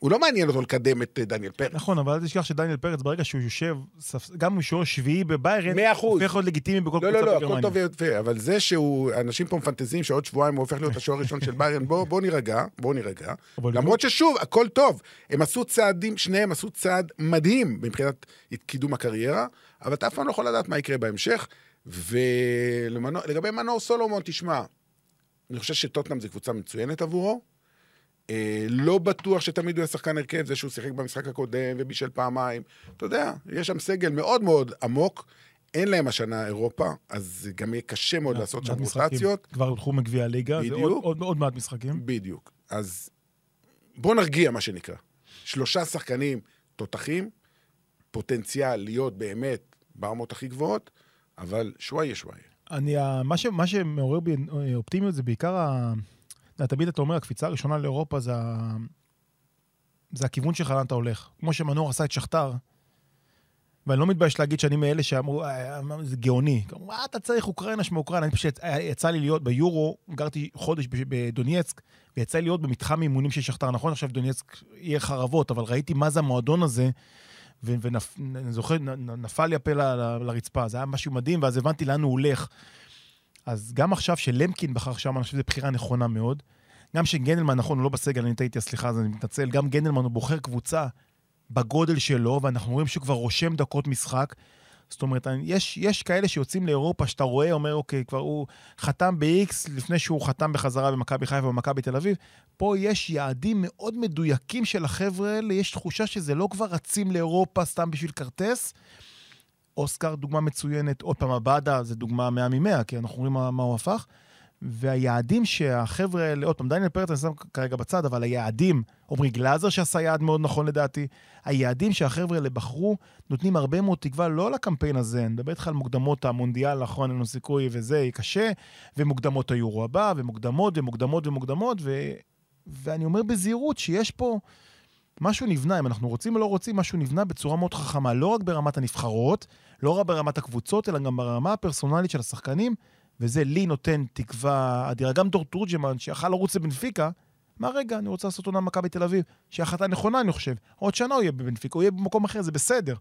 הוא לא מעניין אותו לקדם את אה, דניאל פרץ. נכון, אבל אל תשכח שדניאל פרץ, ברגע שהוא יושב, גם אם הוא שוער שביעי בביירן. הופך להיות לגיטימי בכל לא, קבוצה לא, לא, בגרמניה. הכל טוב ויפה, אבל זה שהוא, אנשים פה מפנטזים שעוד שבועיים הוא הופך להיות השוער הראשון של ביירן, בוא, בוא נירגע, בוא נירגע. למרות ששוב, הכל טוב. הם עשו צעדים, שניהם עשו צעד מדהים מבחינת קידום הקריירה, אבל אתה אף פעם לא יכול לדעת מה יקרה בהמשך. ולגבי מנור סולומון, תשמע, אני חושב שטוטנאם זו קבוצה מצוינת עבורו. אה, לא בטוח שתמיד הוא יהיה שחקן הרכב, זה שהוא שיחק במשחק הקודם ובישל פעמיים. אתה יודע, יש שם סגל מאוד מאוד עמוק. אין להם השנה אירופה, אז גם יהיה קשה מאוד לעשות שם. רוטציות. כבר הולכו מגביע הליגה, זה. עוד- עוד- עוד מעט משחקים. בדיוק. אז בוא נרגיע, מה שנקרא. שלושה שחקנים תותחים, פוטנציאל להיות באמת ברמות הכי גבוהות, אבל שוואיה שוואיה. אני, מה, ש, מה שמעורר בי אה, אופטימיות זה בעיקר, ה, תמיד אתה אומר, הקפיצה הראשונה לאירופה זה, ה, זה הכיוון שלך לאן אתה הולך. כמו שמנור עשה את שכתר, ואני לא מתבייש להגיד שאני מאלה שאמרו, "אה, אה, זה גאוני. מה אתה צריך אוקראינה שמאוקראינה? אני פשוט, יצא לי להיות ביורו, גרתי חודש בדונייצק, ויצא לי להיות במתחם אימונים של שכתר. נכון, עכשיו דונייצק יהיה חרבות, אבל ראיתי מה זה המועדון הזה. ואני זוכר, נפל לי הפה לרצפה, זה היה משהו מדהים, ואז הבנתי לאן הוא הולך. אז גם עכשיו שלמקין בחר שם, אני חושב שזו בחירה נכונה מאוד. גם שגנדלמן, נכון, הוא לא בסגל, אני טעיתי, סליחה, אז אני מתנצל, גם גנדלמן הוא בוחר קבוצה בגודל שלו, ואנחנו רואים שהוא כבר רושם דקות משחק. זאת אומרת, יש, יש כאלה שיוצאים לאירופה, שאתה רואה, אומר, אוקיי, כבר הוא חתם ב-X לפני שהוא חתם בחזרה במכבי חיפה ובמכבי תל אביב. פה יש יעדים מאוד מדויקים של החבר'ה האלה, יש תחושה שזה לא כבר רצים לאירופה סתם בשביל כרטס. אוסקר, דוגמה מצוינת, עוד פעם, עבדה זה דוגמה 100 מ-100, כי אנחנו רואים מה, מה הוא הפך. והיעדים שהחבר'ה האלה, עוד פעם, דניאל פרץ אני שם כרגע בצד, אבל היעדים, עמרי גלאזר שעשה יעד מאוד נכון לדעתי, היעדים שהחבר'ה האלה בחרו נותנים הרבה מאוד תקווה לא לקמפיין הזה, אני מדבר איתך על מוקדמות המונדיאל, נכון, אין לנו סיכוי וזה יהיה קשה, ומוקדמות היורו הבא, ומוקדמות ומוקדמות ומוקדמות, ו... ואני אומר בזהירות שיש פה... משהו נבנה, אם אנחנו רוצים או לא רוצים, משהו נבנה בצורה מאוד חכמה, לא רק ברמת הנבחרות, לא רק ברמת הקבוצות, אלא גם ברמה הפרסונלית של השחקנים, וזה לי נותן תקווה אדירה. גם דור תורג'מן, שיכל לרוץ לבנפיקה, מה רגע, אני רוצה לעשות עונה במכבי תל אביב, שהיא החלטה נכונה, אני חושב. עוד שנה הוא יהיה בבנפיקה, הוא יהיה במקום אחר, זה בסדר.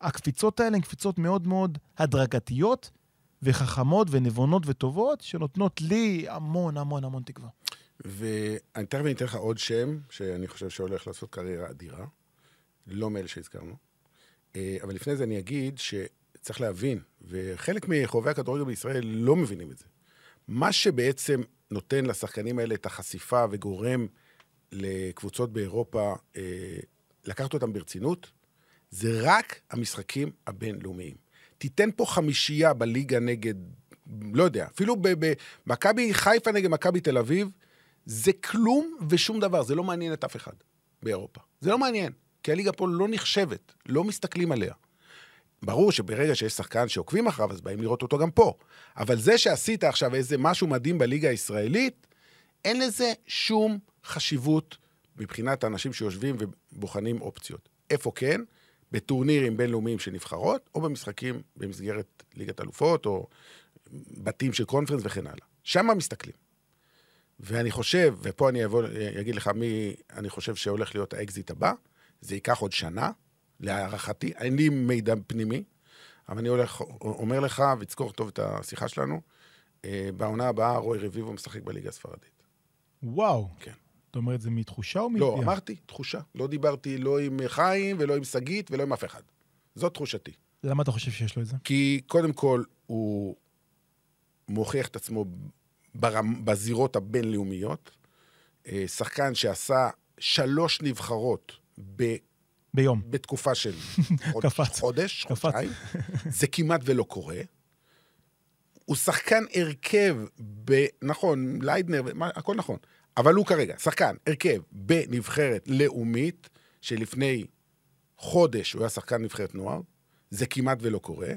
הקפיצות האלה הן קפיצות מאוד מאוד הדרגתיות, וחכמות ונבונות וטובות, שנותנות לי המון המון המון תקווה. ואני תכף אתן לך עוד שם, שאני חושב שהולך לעשות קריירה אדירה, לא מאלה שהזכרנו. אה, אבל לפני זה אני אגיד שצריך להבין, וחלק מחובבי הכדורגל בישראל לא מבינים את זה. מה שבעצם נותן לשחקנים האלה את החשיפה וגורם לקבוצות באירופה אה, לקחת אותם ברצינות, זה רק המשחקים הבינלאומיים. תיתן פה חמישייה בליגה נגד, לא יודע, אפילו במכבי חיפה נגד מכבי תל אביב, זה כלום ושום דבר, זה לא מעניין את אף אחד באירופה. זה לא מעניין, כי הליגה פה לא נחשבת, לא מסתכלים עליה. ברור שברגע שיש שחקן שעוקבים אחריו, אז באים לראות אותו גם פה. אבל זה שעשית עכשיו איזה משהו מדהים בליגה הישראלית, אין לזה שום חשיבות מבחינת האנשים שיושבים ובוחנים אופציות. איפה כן? בטורנירים בינלאומיים של נבחרות, או במשחקים במסגרת ליגת אלופות, או בתים של קונפרנס וכן הלאה. שם מסתכלים. ואני חושב, ופה אני אבוא, אגיד לך מי אני חושב שהולך להיות האקזיט הבא, זה ייקח עוד שנה, להערכתי, אין לי מידע פנימי, אבל אני הולך, אומר לך, ותזכור טוב את השיחה שלנו, אה, בעונה הבאה רוי רביבו משחק בליגה הספרדית. וואו. כן. זאת אומרת, זה מתחושה או מידיעה? לא, אמרתי, תחושה. לא דיברתי לא עם חיים ולא עם שגית ולא עם אף אחד. זאת תחושתי. למה אתה חושב שיש לו את זה? כי קודם כל, הוא מוכיח את עצמו ברמ, בזירות הבינלאומיות. אה, שחקן שעשה שלוש נבחרות ב... ביום. בתקופה של. חודש, קפץ. חודשיים. זה כמעט ולא קורה. הוא שחקן הרכב ב... נכון, ליידנר, מה- הכל נכון. אבל הוא כרגע שחקן הרכב בנבחרת לאומית, שלפני חודש הוא היה שחקן נבחרת נוער. זה כמעט ולא קורה.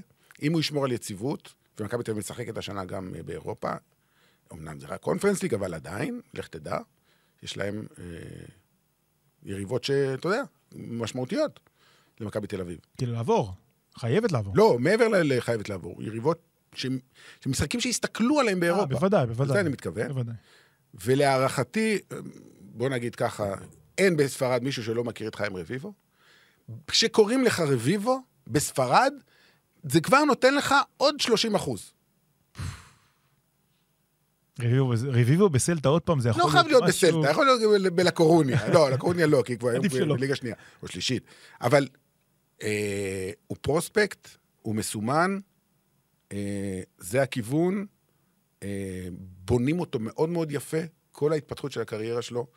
אם הוא ישמור על יציבות, ומכבי תל אביב משחקת השנה גם אה, באירופה, אמנם זה רק קונפרנס ליג, אבל עדיין, לך תדע, יש להם אה, יריבות שאתה יודע, משמעותיות למכבי תל אביב. כאילו, לעבור. חייבת לעבור. לא, מעבר לחייבת לעבור, יריבות, ש... שמשחקים שהסתכלו עליהם אה, באירופה. בוודאי, בוודאי. לזה אני מתכוון. בוודאי. ולהערכתי, בוא נגיד ככה, אין בספרד מישהו שלא מכיר את חיים רביבו. כשקוראים לך רביבו, בספרד, זה כבר נותן לך עוד 30 אחוז. רביבו- בסלטה עוד פעם, זה יכול לא חייב להיות משהו- בסלטה, יכול להיות בלקורוניה. לא, לקורוניה לא, כי כבר היום. בליגה שנייה, או שלישית. אבל אה, הוא פרוספקט, הוא מסומן, אה, זה הכיוון, אה, בונים אותו מאוד מאוד יפה, כל ההתפתחות של הקריירה שלו,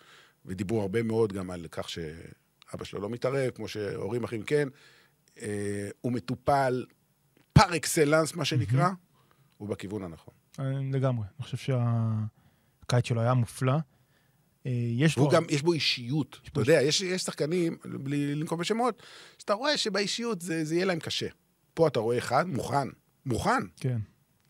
ודיברו הרבה מאוד גם על כך שאבא שלו לא מתערב, כמו שהורים אחרים כן. הוא מטופל פר אקסלנס, מה שנקרא, הוא בכיוון הנכון. אה, לגמרי. אני חושב שהקיץ שלו היה מופלא. אה, יש לו... גם, יש בו אישיות. אתה יודע, יש, יש שחקנים, בלי לנקוב בשמות, שאתה רואה שבאישיות זה, זה יהיה להם קשה. פה אתה רואה אחד, מוכן. מוכן. כן.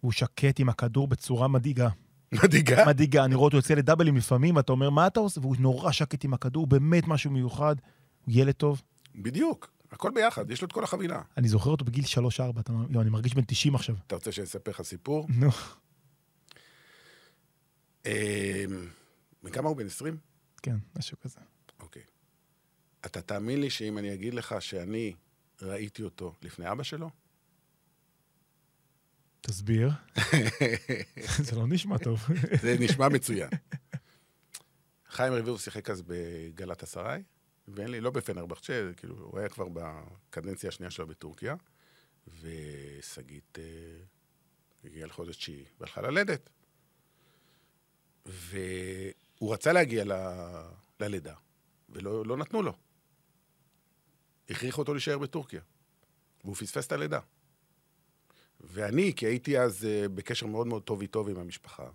הוא שקט עם הכדור בצורה מדאיגה. מדאיגה. מדאיגה, אני רואה אותו יוצא לדאבלים לפעמים, אתה אומר, מה אתה עושה? והוא נורא שקט עם הכדור, באמת משהו מיוחד. הוא ילד טוב. בדיוק. הכל ביחד, יש לו את כל החבילה. אני זוכר אותו בגיל 3-4, אתה יואו, אני מרגיש בן 90 עכשיו. אתה רוצה שאני אספר לך סיפור? נו. אה, בן כמה הוא? בן 20? כן, משהו כזה. אוקיי. אתה תאמין לי שאם אני אגיד לך שאני ראיתי אותו לפני אבא שלו? תסביר. זה לא נשמע טוב. זה נשמע מצוין. חיים רביבו שיחק אז בגלת אסריי, ואין לי, לא בפנרבחצ'ה, כאילו, הוא היה כבר בקדנציה השנייה שלו בטורקיה, ושגית אה, הגיעה לחודש תשיעי והלכה ללדת. והוא רצה להגיע ל... ללידה, ולא לא נתנו לו. הכריחו אותו להישאר בטורקיה, והוא פספס את הלידה. ואני, כי הייתי אז אה, בקשר מאוד מאוד טוב איתו ועם המשפחה,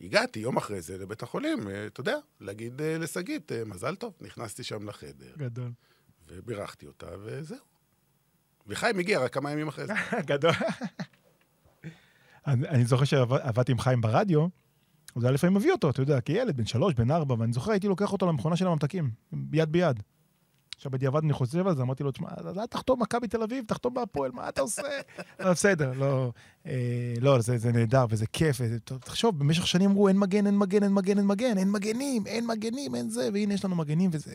הגעתי יום אחרי זה לבית החולים, אה, אתה יודע, להגיד אה, לשגית, אה, מזל טוב, נכנסתי שם לחדר, גדול. ובירכתי אותה, וזהו. וחיים הגיע רק כמה ימים אחרי זה. גדול. אני אני זוכר שעבדתי עם חיים ברדיו, אז היה לפעמים מביא אותו, אתה יודע, כילד, בן שלוש, בן ארבע, ואני זוכר, הייתי לוקח אותו למכונה של הממתקים, יד ביד. עכשיו בדיעבד אני חושב על זה, אמרתי לו, תשמע, אז אל תחתום מכבי תל אביב, תחתום בהפועל, מה אתה עושה? אבל בסדר, לא, אה, לא, זה, זה נהדר וזה כיף. וזה, תחשוב, במשך שנים אמרו, אין מגן, אין מגן, אין מגן, אין מגן, אין מגנים, אין מגנים, אין זה, והנה יש לנו מגנים וזה...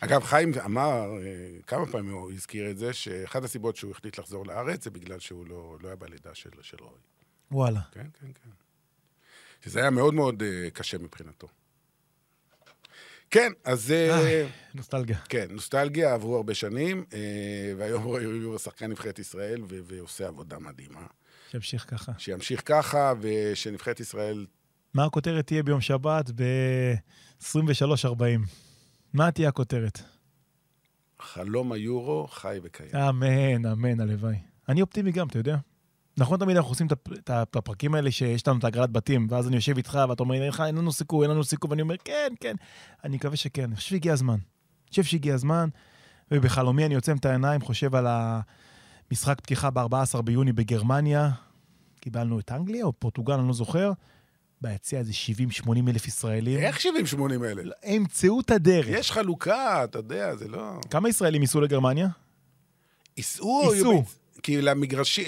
אגב, חיים אמר, אה, כמה פעמים הוא הזכיר את זה, שאחת הסיבות שהוא החליט לחזור לארץ זה בגלל שהוא לא, לא היה בלידה של, של רוי. וואלה. כן, כן, כן. שזה היה מאוד מאוד uh, קשה מבחינתו. כן, אז... איי, Uh, נוסטלגיה. כן, נוסטלגיה, עברו הרבה שנים, uh, והיום הוא שחקן נבחרת ישראל ועושה עבודה מדהימה. שימשיך ככה. שימשיך ככה, ושנבחרת ישראל... מה הכותרת תהיה ביום שבת ב-23.40? מה תהיה הכותרת? חלום היורו חי וקיים. אמן, אמן, הלוואי. אני אופטימי גם, אתה יודע. נכון תמיד אנחנו עושים את הפרקים האלה שיש לנו את הגרלת בתים, ואז אני יושב איתך ואתה אומר, אין לך, אין לנו סיכוי, אין לנו סיכוי, ואני אומר, כן, כן. אני מקווה שכן, אני חושב שהגיע הזמן. אני חושב שהגיע הזמן, ובחלומי אני עוצם את העיניים, חושב על המשחק פתיחה ב-14 ביוני בגרמניה. קיבלנו את אנגליה או פורטוגל, אני לא זוכר. ביציע איזה 70-80 אלף ישראלים. איך 70-80 אלה? הם ימצאו את הדרך. יש חלוקה, אתה יודע, זה לא... כמה ישראלים ייסעו לגרמניה? ייסעו או... ייסעו. כי למגרשים,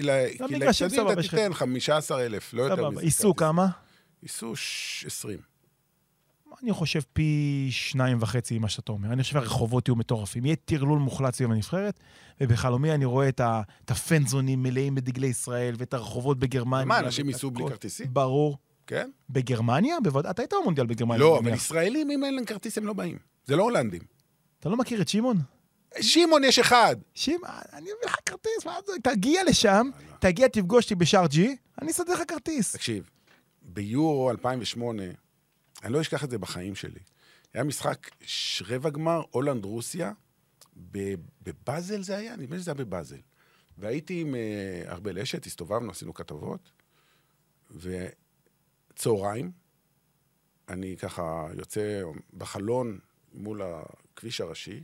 סבבה, אתה תיתן 15,000, לא יותר. מזה. ייסעו כמה? ייסעו ש- 20. אני חושב פי שניים וחצי ממה שאתה אומר. אני חושב שהרחובות יהיו מטורפים. יהיה טרלול מוחלט סביב הנבחרת, ובחלומי אני רואה את, ה, את הפנזונים מלאים בדגלי ישראל, ואת הרחובות בגרמניה. מה, אנשים ייסעו בלי. כרטיסים? ברור. כן? בגרמניה? בוודאי. אתה היית במונדיאל בגרמניה. לא, אבל. ישראלים, אם אין להם כרטיס, הם לא באים. זה לא הולנדים. אתה לא מכיר את שמעון? שמעון יש אחד. שמעון, אני אביא לך כרטיס, מה זה? תגיע לשם, תגיע, תפגוש אותי בשער ג'י, אני אסדר לך כרטיס. תקשיב, ביורו 2008, אני לא אשכח את זה בחיים שלי. היה משחק רבע גמר, הולנד-רוסיה, בבאזל זה היה? נדמה לי שזה היה בבאזל. והייתי עם אה, ארבל אשת, הסתובבנו, עשינו כתבות, וצהריים, אני ככה יוצא בחלון מול הכביש הראשי,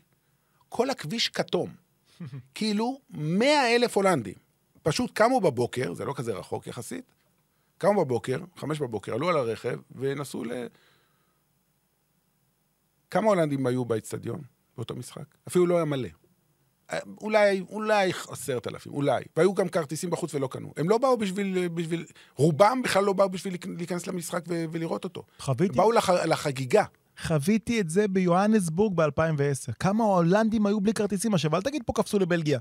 כל הכביש כתום. כאילו, מאה אלף הולנדים. פשוט קמו בבוקר, זה לא כזה רחוק יחסית, קמו בבוקר, חמש בבוקר, עלו על הרכב ונסעו ל... כמה הולנדים היו באצטדיון באותו משחק? אפילו לא היה מלא. אה, אולי, אולי עשרת אלפים, אולי. והיו גם כרטיסים בחוץ ולא קנו. הם לא באו בשביל, בשביל... רובם בכלל לא באו בשביל להיכנס למשחק ו- ולראות אותו. חוויתי, באו לח... לחגיגה. חוויתי את זה ביוהנסבורג ב-2010. כמה הולנדים היו בלי כרטיסים עכשיו, אל תגיד פה קפצו לבלגיה.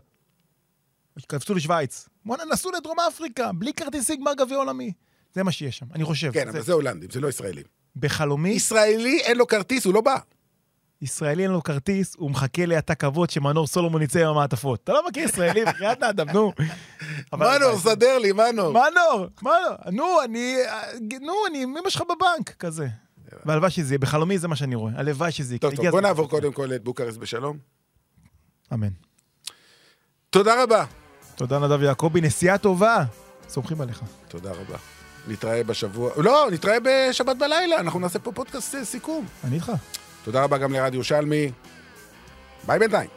קפצו לשוויץ. בואנה, נסעו לדרום אפריקה, בלי כרטיסים גמר גביע עולמי. זה מה שיש שם, אני חושב. כן, זה- אבל זה הולנדים, זה לא ישראלים. בחלומי, ישראלי, אין לו כרטיס, הוא לא בא. ישראלי אין לו כרטיס, הוא מחכה להטה כבוד שמנור סולומון יצא עם המעטפות. אתה לא מכיר ישראלי, בחייאת האדם, נו. מנור, סדר לי, מנור. מנור, מנור, נו, אני, נו, אני עם אמא שלך בבנק, כזה. והלוואי שזה יהיה, בחלומי זה מה שאני רואה. הלוואי שזה יקרה. טוב, טוב, בוא. נעבור קודם כל את בוקרשט בשלום. אמן. תודה רבה. תודה נדב יעקבי, נסיעה טובה. סומכים עליך. תודה רבה. נתראה בשבוע... לא, נתראה בשבת בלילה, אנחנו נעשה פה פודקאסט אה, סיכום. אני איתך. תודה רבה גם לרדיו ירושלמי. ביי בינתיים.